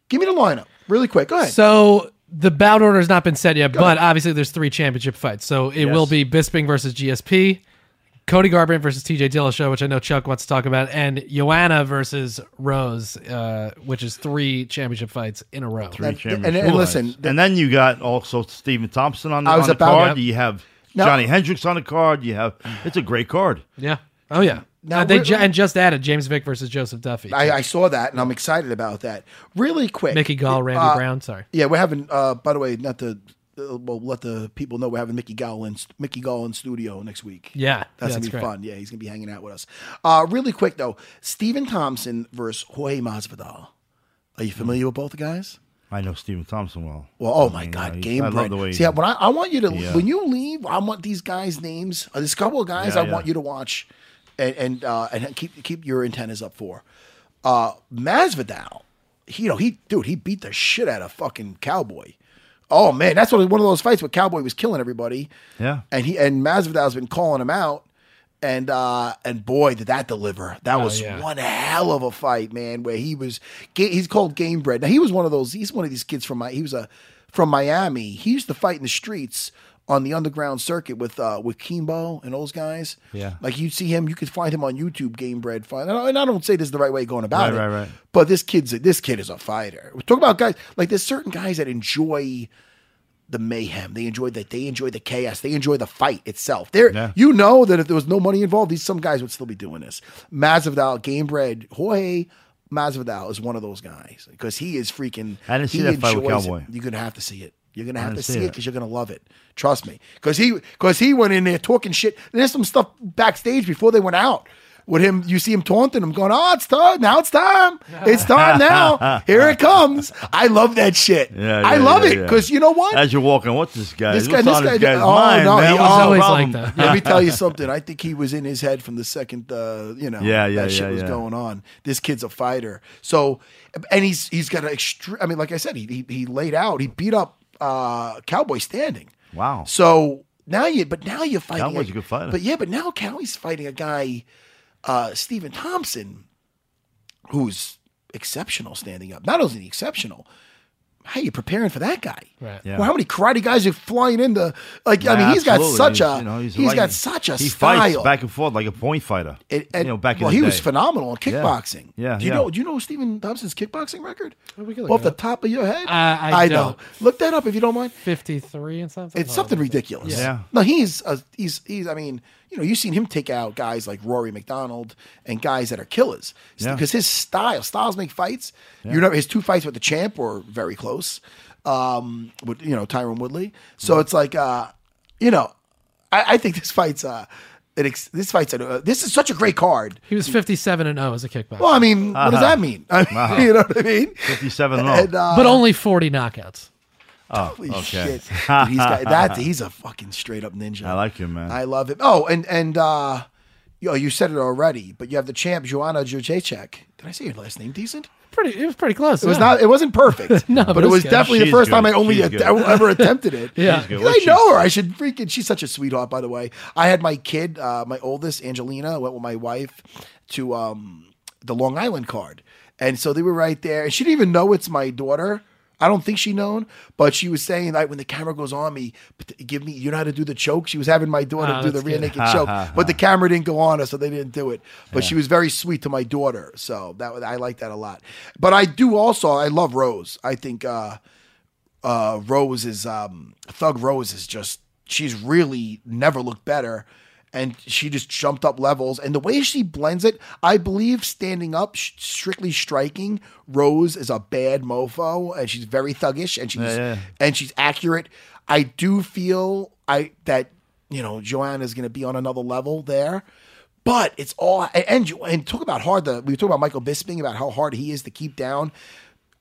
Give me the lineup really quick. Go ahead. So the bout order has not been set yet, but obviously there's three championship fights. So it will be Bisping versus GSP, Cody Garbrandt versus TJ Dillashaw, which I know Chuck wants to talk about, and Joanna versus Rose, uh, which is three championship fights in a row. Three And- championship and- and fights. listen, and then you got also Stephen Thompson on the, I was on the about- card. yeah. You have Now- Johnny Hendricks on the card. You have it's a great card. Yeah. Oh yeah. Now, Uh, they ju- and just added James Vick versus Joseph Duffy. I, I saw that and I'm excited about that. Really quick. Mickey Gall, Randy Uh, Brown. Sorry. Yeah, we're having. Uh, by the way, not to uh, well let the people know we're having Mickey Gall in Mickey Gall in studio next week. Yeah, that's yeah, gonna be great. fun. Yeah, he's gonna be hanging out with us. Uh, really quick though, Stephen Thompson versus Jorge Masvidal. Are you familiar with both the guys? I know Stephen Thompson well. Well, oh I my mean, God, uh, game I love the way. See, when I, I want you to Yeah. when you leave, I want these guys' names. Uh, there's a couple of guys Yeah, I yeah. want you to watch, and and uh, and keep keep your antennas up for. Uh, Masvidal, he, you know he dude he beat the shit out of fucking Cowboy. Oh man, that's one of one of those fights where Cowboy was killing everybody. Yeah. and he and Masvidal's been calling him out. And uh and boy did that deliver. That was yeah. one hell of a fight, man. Where he was, he's called Gamebred. Now he was one of those. He's one of these kids from my. He was a from Miami. He used to fight in the streets on the underground circuit with uh with Kimbo and those guys. Yeah. like you'd see him. You could find him on YouTube. Gamebred fight. And I and I don't say this is the right way of going about Right, it. right, right. But this kid's this kid is a fighter. We're talking about guys like there's certain guys that enjoy the mayhem. They enjoy that. They enjoy the chaos. They enjoy the fight itself. There, Yeah. you know that if there was no money involved, these some guys would still be doing this. Masvidal, Gamebred, Jorge Masvidal is one of those guys because he is freaking. I didn't see that fight with enjoys it. Cowboy. You're gonna have to see it. You're gonna have to see it because you're gonna love it. Trust me. Because he because he went in there talking shit. There's some stuff backstage before they went out. With him, you see him taunting him, going, "Oh, it's time now! It's time! It's time now! [laughs] Here it comes!" I love that shit. Yeah, I love yeah, it yeah. because you know what? As you're walking, what's this guy? This guy- this this guy- guy's oh, mind, no, man? he- always like that. Let me tell you [laughs] something. I think he was in his head from the second, uh, you know, Yeah, yeah, that shit yeah, was yeah. going on. This kid's a fighter. So, and he's he's got an extreme. I mean, like I said, he, he he laid out. He beat up uh, Cowboy standing. Wow. So now you, but now you're fighting. Cowboy's a good fighter. But yeah, but now Cowie's fighting a guy, uh, Stephen Thompson, who's exceptional standing up. Not only exceptional, how are you preparing for that guy? Right. Yeah. Well, how many karate guys are flying into? Like, I mean, he's got such He's, a you know, he's like- got such a he style. fights back and forth like a point fighter. And- and- you know, back in well, the he day. was phenomenal in kickboxing. Yeah, Do you yeah. know? Do you know Stephen Thompson's kickboxing record? we Off it the top of your head? Uh, I know. don't. Look that up if you don't mind. 53 and something. It's something on. ridiculous. Yeah. No, he's a, he's he's. I mean, you know, you've seen him take out guys like Rory MacDonald and guys that are killers Yeah. because his style, styles make fights. You know, his two fights with the champ were very close. Um, with you know Tyron Woodley. So it's like, uh, you know, I, I think this fight's uh, it ex- this fight's uh, this is such a great card. He was 57 and 0 as a kickboxer. Well, I mean, what does that mean? [laughs] I mean, You know what I mean? 57 and And, uh, but only 40 knockouts. Holy okay. shit. [laughs] Dude, he's got, that, he's a fucking straight up ninja. I like him, man. I love him. Oh, and and uh yo, you said it already, but you have the champ Joanna Jacek. Did I say your last name decent? Pretty, it was pretty close. It was not. It wasn't perfect. [laughs] No, but, but it was good. definitely the She's first time I only She's ever attempted it. [laughs] Yeah. She's good. Because What's I know her. I should freaking. She's such a sweetheart, by the way. I had my kid, uh, my oldest, Angelina, went with my wife to um, the Long Island card, and so they were right there, and she didn't even know it's my daughter. I don't think she known, but she was saying like when the camera goes on me, give me. You know how to do the choke. She was having my daughter Oh, do the rear naked choke, but the camera didn't go on her, so they didn't do it. But she was very sweet to my daughter, so that I like that a lot. But I do also. I love Rose. I think. uh uh, Rose is um, Thug Rose is just she's really never looked better, and she just jumped up levels. And the way she blends it, I believe standing up, sh- strictly striking, Rose is a bad mofo, and she's very thuggish, and she's Yeah, yeah. and she's accurate. I do feel I that you know Joanna is going to be on another level there. But it's all and and, and talk about hard. The we talk about Michael Bisping about how hard he is to keep down.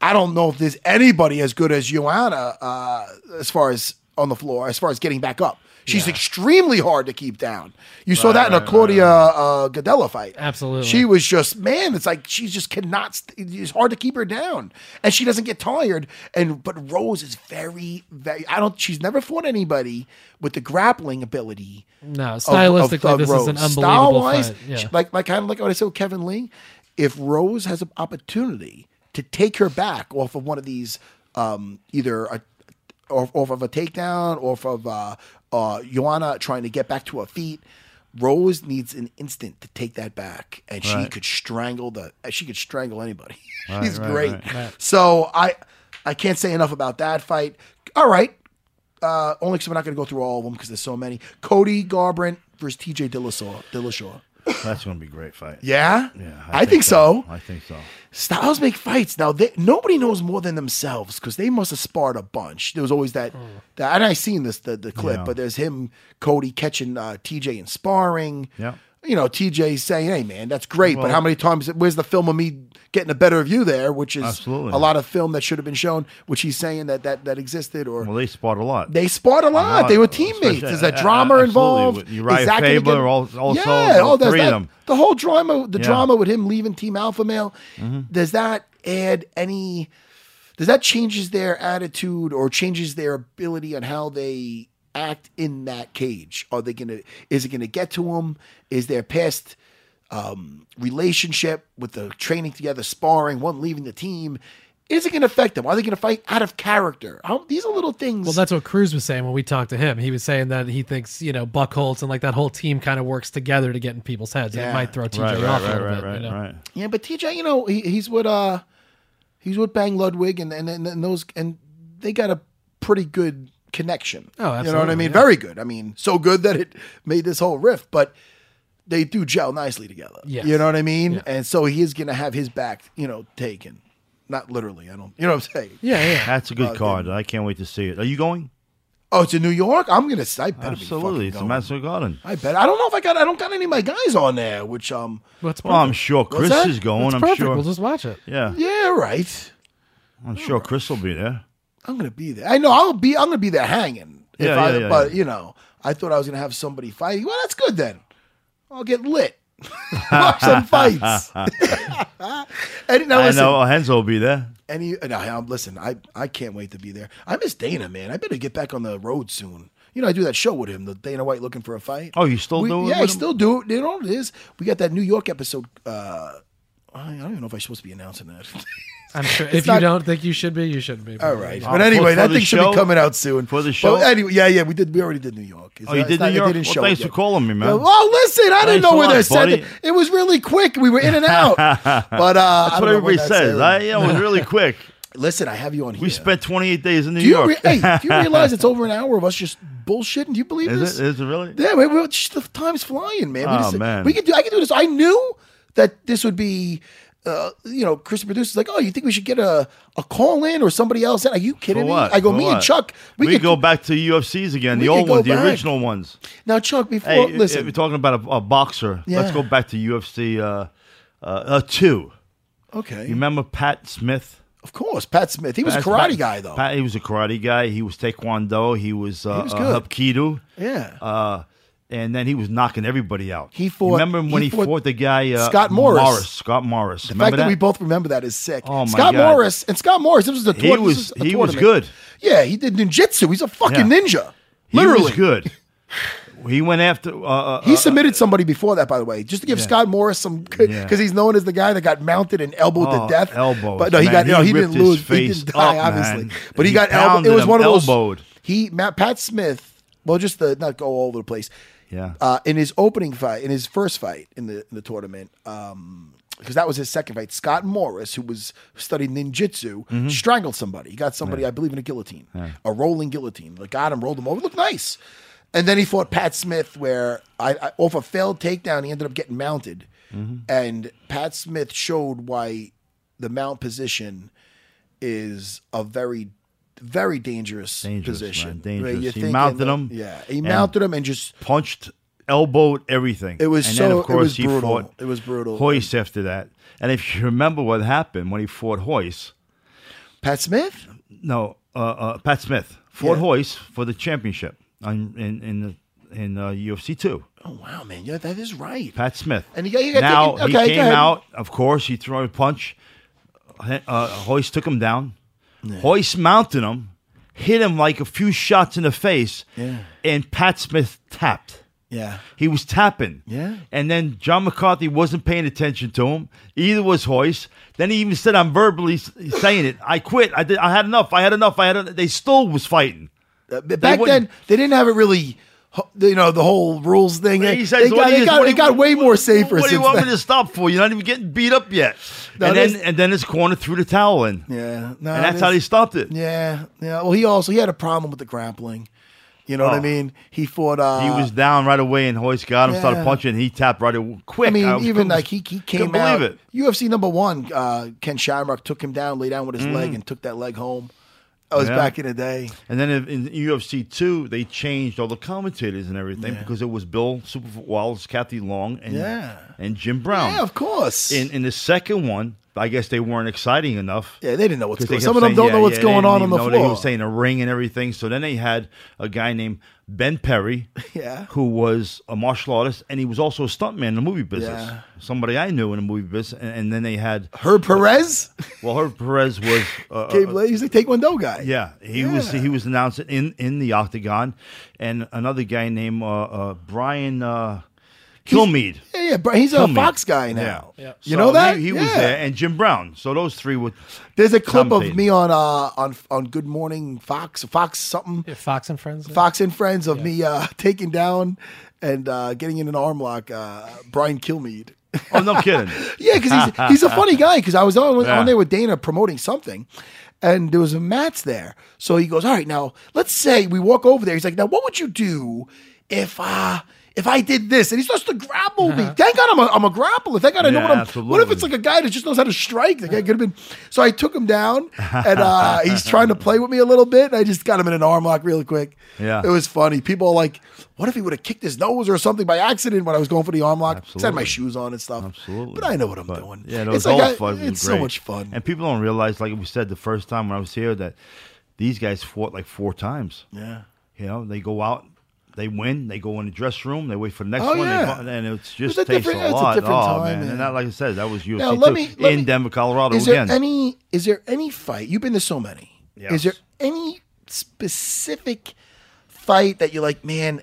I don't know if there's anybody as good as Joanna uh, as far as on the floor, as far as getting back up. She's extremely hard to keep down. You saw that in a Claudia uh, Gadelha fight. Absolutely. She was just man. It's like she just cannot. St- it's hard to keep her down, and she doesn't get tired. And but Rose is very, very. I don't. She's never fought anybody with the grappling ability. No, of- stylistically, of Thug this is an Rose. unbelievable Style-wise, fight. Yeah. she- like like kind of like what I said with Kevin Lee. If Rose has an opportunity to take her back off of one of these, um, either a, off, off of a takedown, off of uh, uh, Joanna trying to get back to her feet. Rose needs an instant to take that back, and she Right. could strangle the. She could strangle anybody. [laughs] Right, She's right, great. So I, I can't say enough about that fight. All right, uh, only because we're not going to go through all of them because there's so many. Cody Garbrandt versus T.J. Dillashaw. Dillashaw. That's going to be a great fight. Yeah, Yeah, I, think, so. I think so. Styles make fights now. They, nobody knows more than themselves because they must have sparred a bunch. There was always that, that and I seen this the, the clip, Yeah. but there's him, Cody catching uh, TJ in sparring. Yeah. You know, TJ saying, "Hey, man, that's great, but how many times? Where's the film of me getting a better view there? Which is Absolutely. a lot of film that should have been shown, which he's saying that that that existed, or Well, they sparred a lot. they sparred a lot. lot, They were teammates. Is a uh, drama absolutely. involved. Uriah that Faber, get- also, yeah, all three of that- them. The whole drama, the Yeah. drama with him leaving Team Alpha Male. Mm-hmm. Does that add any? Does that changes their attitude or changes their ability on how they act in that cage? Are they gonna? Is it gonna get to them? Is their past um, relationship with the training together, sparring, one leaving the team? Is it going to affect them? Are they going to fight out of character? How, these are little things. Well, that's what Cruz was saying when we talked to him. He was saying that he thinks you know Buckholz and like that whole team kind of works together to get in people's heads. And Yeah. it might throw TJ Right, right, off a right, little right, bit. right, you know? right. Yeah, but TJ, you know, he, he's with uh, he's with Bang Ludwig, and and, and and those, and they got a pretty good connection. Oh, you know what I mean? yeah. Very good. I mean, so good that it made this whole riff, but they do gel nicely together. Yes. You know what I mean? Yeah. And so he is gonna have his back, you know, taken. Not literally. I don't. You know what I'm saying? Yeah, yeah. That's a good Uh, card. I can't wait to see it. Are you going? Oh, it's in New York. I'm gonna. I better Absolutely. be It's a fucking going. Madison Garden. I bet. I don't know if I got. I don't got any of my guys on there. Which um. What's Well, I'm sure Chris is going. That's I'm perfect. sure. We'll just watch it. yeah. Yeah. Right. I'm sure Chris will be there. I'm gonna be there. I know I'll be. I'm gonna be there hanging. If Yeah, I, yeah, yeah, but yeah. you know, I thought I was gonna have somebody fighting. Well, that's good then. I'll get lit. [laughs] Watch some [laughs] fights. [laughs] and now I listen, know Renzo will be there. any no, um, listen, I I can't wait to be there. I miss Dana, man. I better get back on the road soon. You know, I do that show with him, the Dana White looking for a fight. Oh, you still We- do it Yeah, I him? still do it. You know what it is? We got that New York episode. Uh, I don't even know if I'm supposed to be announcing that. I'm sure It's if you don't think you should be, you shouldn't be. All right, but anyway, that the thing should be coming out soon For the But show? anyway, yeah, yeah, we did. We already did New York. It's Oh, you not- did it's not- New York? didn't Well, thanks it for calling me, man. Yeah, well, listen, I didn't Thanks know where lot, they said it. It was really quick. We were in and out. [laughs] but uh, That's what everybody says. I, I, you know, it was really [laughs] quick. listen, I have you on here. We spent 28 days in New Do you, York. re- hey, do you realize [laughs] it's over an hour of us just bullshitting? Do you believe is, this? it, is it really? Yeah, we, we, the time's flying, man. We Oh, just- man. we could do. I could do this. I knew that this would be. Uh, you know, Chris the producer's like, oh, you think we should get a, a call in or somebody else? in? Are you kidding me? I go, For me and? Chuck. We, could go back to UFCs again, we the could old go ones, the original ones. now, Chuck. Before Hey, listen, if we're talking about a, a boxer, let's go back to UFC uh, uh, uh, two. okay, You remember Pat Smith? of course, Pat Smith. He was a karate Pat- guy, though. Pat, he was a karate guy. He was taekwondo. He was, uh, He was uh, good. hapkido. yeah, Uh, and then he was knocking everybody out. He fought- remember when he he, fought fought, the guy uh, Scott Morris. Scott Morris. the remember fact that? we both remember that is sick. Oh, my Scott God. Morris and Scott Morris. This was a He was- he was good. Yeah, he did ninjutsu. He's a fucking Yeah. ninja. He Literally, was good. He went after. Uh, uh, He uh, submitted somebody before that, by the way, just to give Yeah. Scott Morris some because Yeah. he's known as the guy that got mounted and elbowed Oh, to death. elbows, but no, he man. got no, He he, didn't lose. He didn't die, up, obviously, man. but he, He got elbowed. It was one of those. elbowed. He Matt Pat Smith. Well, just to not go all over the place. Yeah. Uh, in his opening fight, in his first fight in the in the tournament, um, because that was his second fight. Scott Morris, who was studied ninjutsu, Mm-hmm. strangled somebody. He got somebody, I believe, in a guillotine, a rolling guillotine. Like got him, rolled him over. Looked nice. And then he fought Pat Smith, where I, I off a failed takedown, he ended up getting mounted. Mm-hmm. And Pat Smith showed why the mount position is a very, very dangerous, Dangerous, position. man, dangerous. you're He mounted him Yeah, he mounted him and just punched, elbowed everything. It was and so- Then, of course, he brutal. fought It was brutal. Royce after that. And if you remember what happened when he fought Royce, Pat Smith. no, uh, uh, Pat Smith fought Yeah. Royce for the championship on, in in the, in uh, UFC two. Oh wow, man, yeah, that is right. Pat Smith. And he got- he got now taken- he okay, go came out. Of course, he threw a punch. Uh, Royce took him down. Royce mounted him, hit him like a few shots in the face, Yeah. and Pat Smith tapped. Yeah, He was tapping. Yeah. And then John McCarthy wasn't paying attention to him. Either was Royce. Then he even said, "I'm verbally saying it. I quit. I did. I had enough. I had enough. I had. En-. They still was fighting. Uh, back wouldn't- then they didn't have it really. You know the whole rules thing. They, He says, they "What got, do you- they got, you- got way more safer. What do you want then. me to stop for? You're not even getting beat up yet." No, and then and then his corner threw the towel in. Yeah, no, and that's how he stopped it. Yeah, yeah. Well, he also he had a problem with the grappling. You know what I Oh. mean? He fought. Uh, he was down right away, and Royce got him, started punching. And he tapped right away, quick. I mean, was- even like he, he came couldn't out. believe it. UFC number one, uh, Ken Shamrock took him down, lay down with his leg, and took that leg home. That was. Yeah. back in the day. And then in, UFC two, they changed all the commentators and everything because it was Bill Super Wallace, Kathy Long, and Yeah. and Jim Brown. Yeah, of course. In in the second one, I guess they weren't exciting enough. yeah, they didn't know what's going. Some of them saying, don't yeah, know what's yeah, going on on the know. floor. They were saying a ring and everything. So then they had a guy named Ben Perry, [laughs] Yeah. who was a martial artist, and he was also a stuntman in the movie business. Yeah. Somebody I knew in the movie business. And, and then they had Herb Perez [laughs] well, Herb Perez was uh, came uh. He's a Taekwondo guy. yeah, he was he was announced in in the octagon, and another guy named uh, uh, Brian uh, Kilmeade. yeah, yeah. But he's a Fox guy now. Yeah. You So know that he, he was Yeah. there, and Jim Brown. So those three would. There's a clip of me on uh on on Good Morning Fox, Fox something, Yeah, Fox and Friends. Fox and Friends of me uh [laughs] taking down and uh getting in an arm lock uh Brian Kilmeade. Oh no, kidding! [laughs] Yeah, because he's [laughs] he's a funny guy. Because I was on, Yeah. on there with Dana promoting something, and there was a Matt's there. So he goes, "All right, now let's say we walk over there." He's like, "Now, what would you do if uh if I did this?" And he starts to grapple me. Thank God I'm a, I'm a grappler. Thank God I know Yeah, what I'm. What if it's like a guy that just knows how to strike? The guy could have been. So I took him down, [laughs] and uh he's trying to play with me a little bit. And I just got him in an arm lock really quick. Yeah. it was funny. People are like. What if he would have kicked his nose or something by accident when I was going for the arm lock? I had my shoes on and stuff. Absolutely, But I know what I'm But, doing. Yeah, those it's like golf I- fights was It's so much fun. and people don't realize, like we said the first time when I was here, that these guys fought like four times. yeah. You know, they go out, they win, they go in the dress room, they wait for the next Oh, one, yeah. go, and it's just a takes a it's a lot. different oh time, man, man. and that, like I said, that was UFC Now let me let in me- Denver, Colorado Is there again. any? Is there any fight? You've been to so many. Yes. Is there any specific fight that you're like, man,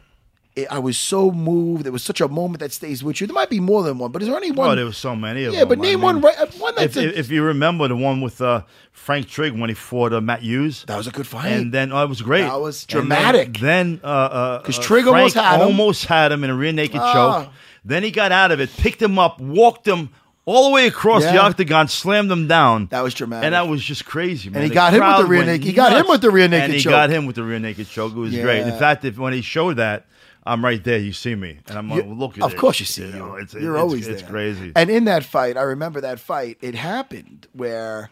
it, I was so moved. It was such a moment that stays with you. There might be more than one, but is there any one? Oh, there was so many of yeah, them. but I name mean, one. Right, uh, one If, a- if, you remember the one with uh, Frank Trigg when he fought uh, Matt Hughes, that was a good fight. and then oh, it was great. That was And then- dramatic. Then, uh, uh, uh, Trigg Frank almost had him. almost had him in a rear naked Ah. choke. Then he got out of it, picked him up, walked him all the way across the octagon, slammed him down. That was dramatic. and that was just crazy, man. he The got him with the rear naked- he got him with the rear naked and he choke. got him with the rear naked choke. It was great. In fact, if when he showed that. I'm right there. You see me, and I'm like, You- look at of course you see you. know, it's, You're it's, always it's there. crazy. And in that fight, I remember that fight. It happened where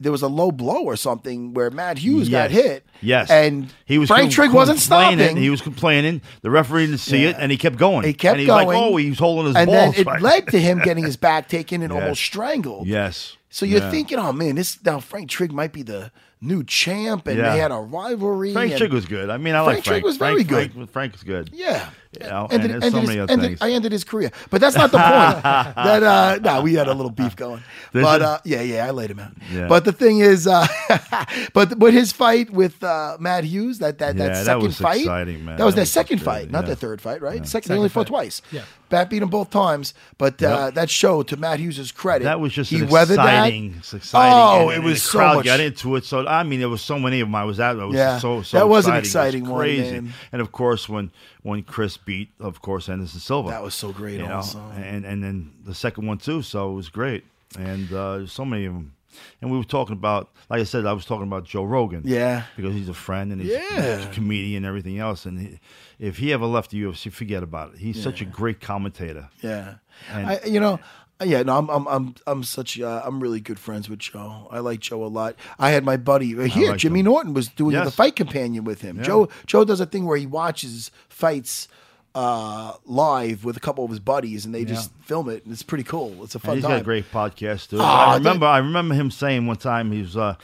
there was a low blow or something where Matt Hughes got hit. Yes, and he was Frank Trigg wasn't stopping. He was complaining. The referee didn't see Yeah. it, and he kept going. He kept and he's going. like, "Oh, he was oh, holding his and balls." then it right. [laughs] led to him getting his back taken and Yes. almost strangled. Yes. So you're Yeah. thinking, oh man, this now Frank Trigg might be the new champ, and Yeah. they had a rivalry. Frank Trigg was good. I mean, I Frank like Frank. was very Frank, good. Frank, Frank was good. Yeah. You know, Ended- and there's so many his, other ended- things. I ended his career, but that's not the point. [laughs] that uh, no, we had a little beef going, [laughs] Did but you? uh, yeah, yeah, I laid him out. Yeah. But the thing is, uh, [laughs] but but his fight with uh, Matt Hughes, that that Yeah, that that second was fight, exciting, man. That was That their was second good, fight, not yeah. their third fight, right? Second, they Second only fought fight. twice. Yeah. Bat beat him both times, but uh, Yep. that showed to Matt Hughes' credit. That was just he an weathered exciting, that. exciting. Oh, and- it was the so crowd much. got into it. So I mean, there was so many of them. I was at. It was Yeah. so so. That was an exciting. exciting It one, crazy. man. And of course, when when Chris beat, of course, Anderson Silva. That was so great You know, also. and and then the second one too. So it was great. And uh, so many of them. And we were talking about, like I said, I was talking about Joe Rogan. Yeah. because he's a friend and he's, Yeah. a comedian and everything else. And he, if he ever left the UFC, forget about it. He's such a great commentator. Yeah, And- I, you know, yeah, no, I'm, I'm, I'm, I'm such, uh, I'm really good friends with Joe. I like Joe a lot. I had my buddy uh, here, like Jimmy him. Norton, was doing Yes. the fight companion with him. Yeah. Joe, Joe does a thing where he watches fights uh, live with a couple of his buddies, and they just film it, and it's pretty cool. It's a And fun he's time. got a great podcast too. Ah, I remember, I remember him saying one time he was, uh,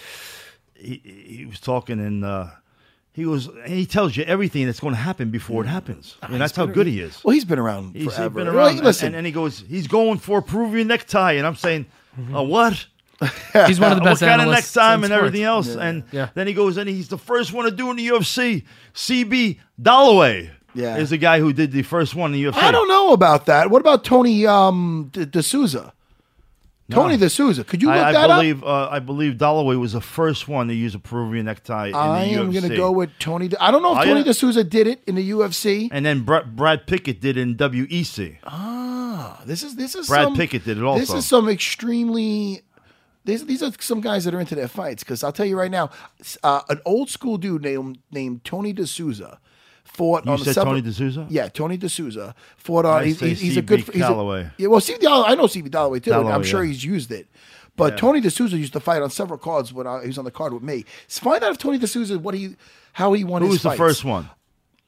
he, he was talking in. uh, he was, and he tells you everything that's going to happen before it happens, and that's how good he is. Well, he's been around He's forever. been around, and- listen, and, and he goes, he's going for a Peruvian necktie, and I'm saying, Mm-hmm. a what? [laughs] He's one of the [laughs] best what kind of analysts necktie in and sports. everything else? And Yeah. then he goes, and he's the first one to do it in the UFC. CB Dollaway Yeah. is the guy who did the first one in the UFC. I don't know about that. What about Tony um, De- DeSouza? Tony DeSouza. Could you look I, I that up? believe uh, I believe Dollaway was the first one to use a Peruvian necktie in the. I the am UFC. going to go with Tony. De- I don't know if Oh, Tony yeah? DeSouza did it in the UFC. and then Brad, Brad Pickett did in WEC. Ah, this is this is Brad some, Pickett did it also. This is some extremely. These, these are some guys that are into their fights because I'll tell you right now, uh, an old school dude named named Tony DeSouza fought You on said several- Tony DeSouza? Yeah, Tony DeSouza fought on. I He's, say he's, he's a good. He's a, Calloway. yeah, well, CB Dollaway, I know CB Dollaway too. and I'm sure yeah. he's used it. But Tony DeSouza used to fight on several cards when I, he was on the card with me. So find out if Tony DeSouza what he how he won Who his was the first one?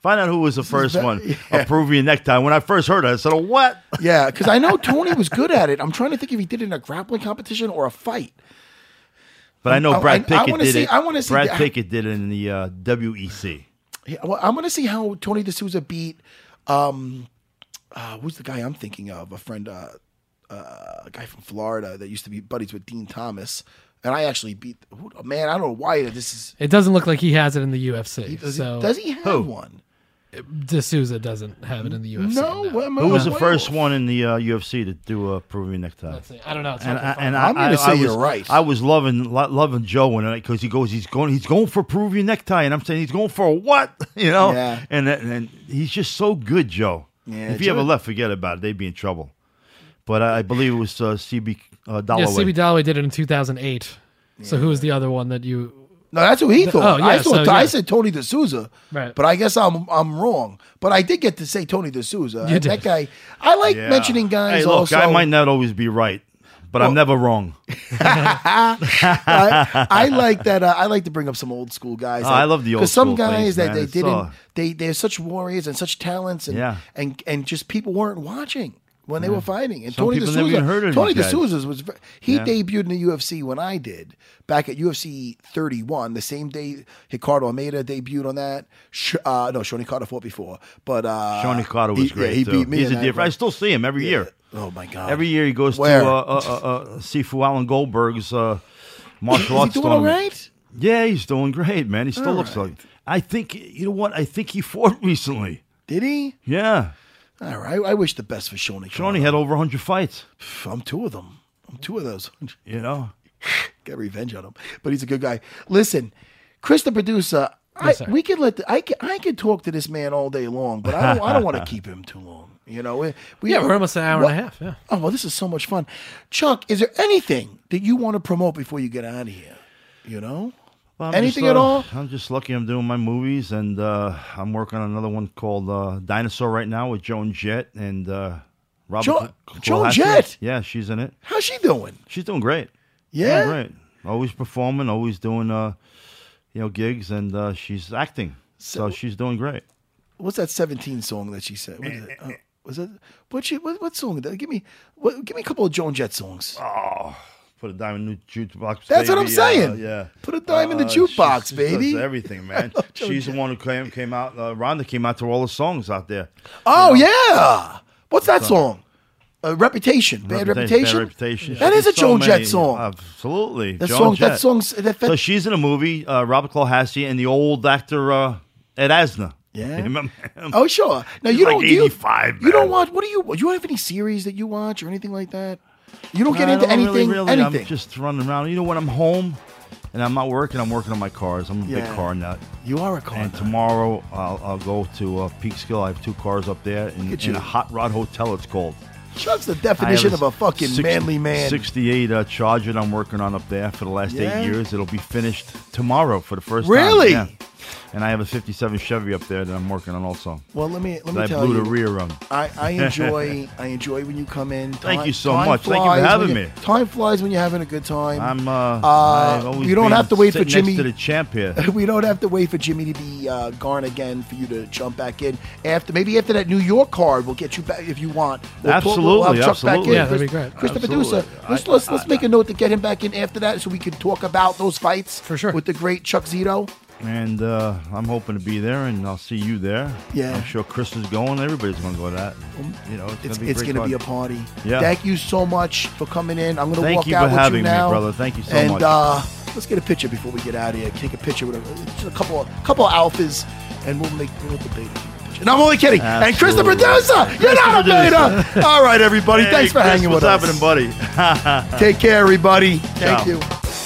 Find out who was the first one. [laughs] yeah. A Peruvian necktie. When I first heard it, I said, "Oh, what?" Yeah, because I know [laughs] Tony was good at it. I'm trying to think if he did it in a grappling competition or a fight. But I know I- Brad I- I Pickett did see- it. I wanna see Brad Pickett did it in the uh, WEC. Yeah, well, I'm going to see how Tony DeSouza beat. Um, uh, who's the guy I'm thinking of? A friend, uh, uh, a guy from Florida that used to be buddies with Dean Thomas, and I actually beat. Who, man, I don't know why this is. It doesn't look like he has it in the UFC. Does, so he, does he have Who? one? DeSouza doesn't have it in the UFC. No, no. what Who was the first one in the uh, UFC to do a Peruvian necktie? Let's see. I don't know. It's And, I, and I'm I, gonna I- say I was, you're right. I was loving lo- loving Joe when because he goes he's going he's going for a Peruvian necktie and I'm saying he's going for what [laughs] you know Yeah. and and and he's just so good Joe. Yeah, if he ever left, forget about it. They'd be in trouble. But I, I believe it was uh, CB uh, yeah, CB Dollaway did it in 2008. So who was the other one that you? No, that's who he thought. oh, yeah, I thought so, I said Tony DeSouza, Right. but I guess I'm I'm wrong. But I did get to say Tony DeSouza. You And That guy, I like Yeah. mentioning guys. Hey, look, also, I might not always be right, but I'm never wrong. [laughs] I, I like that. Uh, I like to bring up some old school guys. Oh, I love the old because some school guys things, that man. they It's, didn't. uh, they they're such warriors and such talents, and Yeah. and and just people weren't watching when they were fighting. And Some Tony people never even heard of Tony. DeSouza was he Yeah. debuted in the UFC when I did back at UFC 31, the same day Ricardo Almeida debuted on that. Uh, no, Shonie Carter fought before, but uh, Shonie Carter was he, great. Yeah, he too. beat me. He's a different. I still see him every year. Oh my god! Every year he goes Where? to uh, uh, uh, uh, Sifu Alan Goldberg's uh, martial Is he arts doing all right? Yeah, he's doing great, man. He still All looks right. like. I think you know what? I think he fought [laughs] recently. Did he? Yeah, All right. I wish the best for Shonie. Shonie had over 100 fights. I'm two of them. I'm two of those. [laughs] You know, [laughs] Get revenge on him. But he's a good guy. Listen, Chris, the producer. I, Yes, sir. we could let the, I can I could talk to this man all day long, but I don't I don't want to [laughs] keep him too long. You know, we, we Yeah, we're almost an hour What- and a half. Yeah. Oh well, this is so much fun. Chuck, is there anything that you want to promote before you get out of here? You know, Well, anything just, at uh, all? I'm just lucky. I'm doing my movies, and uh, I'm working on another one called uh, Dinosaur right now with Joan Jett and uh, Robert. Jo- Cl- Joan Clohessy. Jett? Yeah, she's in it. How's she doing? She's doing great. Yeah? Doing great. Always performing, always doing uh, you know, gigs, and uh, she's acting. So, So- she's doing great. What's that seventeen song that she said? What is it? Oh, was it? What she? What, what song? Give me. What, give me a couple of Joan Jett songs. Put a diamond in the jukebox. That's what I'm saying. Uh, yeah. Put a dime in the Uh, jukebox, she- she baby. Does everything, [laughs] man. She's the one who came came out. Uh, Ronda came out to all the songs out there. Oh yeah. What's that song? Uh, Reputation. Bad Reputation. Bad reputation. That She is a so Joan Jett song. Absolutely. That Joan song. That Jett. song's that. that So she's in a movie. Uh, Robert Clohessy and the old actor uh, Ed Asner. Yeah. [laughs] You? Oh sure. Now you like don't. do you, 85, You don't watch. What do you? Do you have any series that you watch or anything like that? You don't get I into don't anything. really. anything. I'm just running around. You know, when I'm home and I'm not working, I'm working on my cars. I'm a Yeah. big car nut. you are a car. And nut. tomorrow I'll, I'll go to uh, Peekskill. I have two cars up there in, in a hot rod hotel. It's called. Chuck's the definition of a fucking six- manly man. 68 uh, Charger that I'm working on up there for the last Yeah? eight years. It'll be finished tomorrow for the first Really? time. Yeah. And I have a 57 Chevy up there that I'm working on also. Well, let me let me I tell blew you. the rear on. I, I enjoy [laughs] I enjoy when you come in. Thank you so much. Thank you for having when you- me. Time flies when you're having a good time. I'm. Uh, Uh, you don't have to wait for Jimmy- Next to the champ here. [laughs] we don't have to wait for Jimmy to be uh, gone again for you to jump back in. After maybe after that New York card, we'll get you back if you want. We'll talk- we'll have Absolutely, back absolutely. in. Yeah, that'd be great. Chris, the Absolutely. let's I- let's, let's I- make a note to get him back in after that, so we can talk about those fights For sure. with the great Chuck Zito. And uh, I'm hoping to be there, and I'll see you there. Yeah. I'm sure Chris is going. Everybody's going to go to that. You know, it's, It's going to be. it's going going to to be a party. Yeah. Thank you so much for coming in. I'm going to Thank walk you out for with having you me, now, brother. Thank you so and, much. uh, let's get a picture before we get out of here. Take a picture with a, just a couple of couple of alphas, and we'll make we'll debate. No, I'm only kidding. And Chris the Absolutely. producer, you're not a beta. All right, everybody. Hey, Thanks for Chris, hanging with us. what's happening, buddy? [laughs] Take care, everybody. Thank Ciao. you.